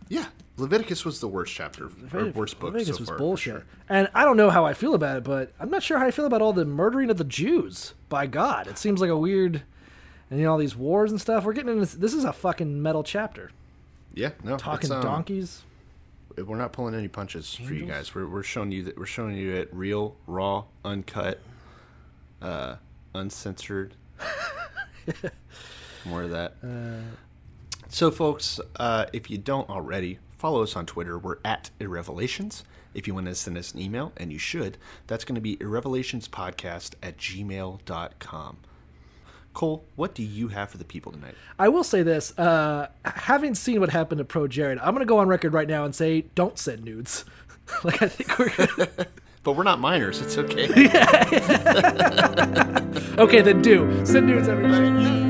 Yeah, Leviticus was the worst chapter or worst book Leviticus so was far. bullshit. sure. And I don't know how I feel about it, but I'm not sure how I feel about all the murdering of the Jews by God. It seems like a weird, and you know all these wars and stuff. We're getting into this. This is a fucking metal chapter. Yeah, no, Talking um, donkeys. We're not pulling any punches for you guys. We're, we're showing you that we're showing you it real, raw, uncut, uh, uncensored. More of that. So, folks, uh, if you don't already, follow us on Twitter. We're at Irrevelations. If you want to send us an email, and you should, that's going to be irrevelationspodcast at gmail.com. Cole, what do you have for the people tonight? I will say this: uh, having seen what happened to Pro Jared, I'm going to go on record right now and say, don't send nudes. like I think we're gonna... But we're not minors. It's okay. okay. Then do send nudes, everybody.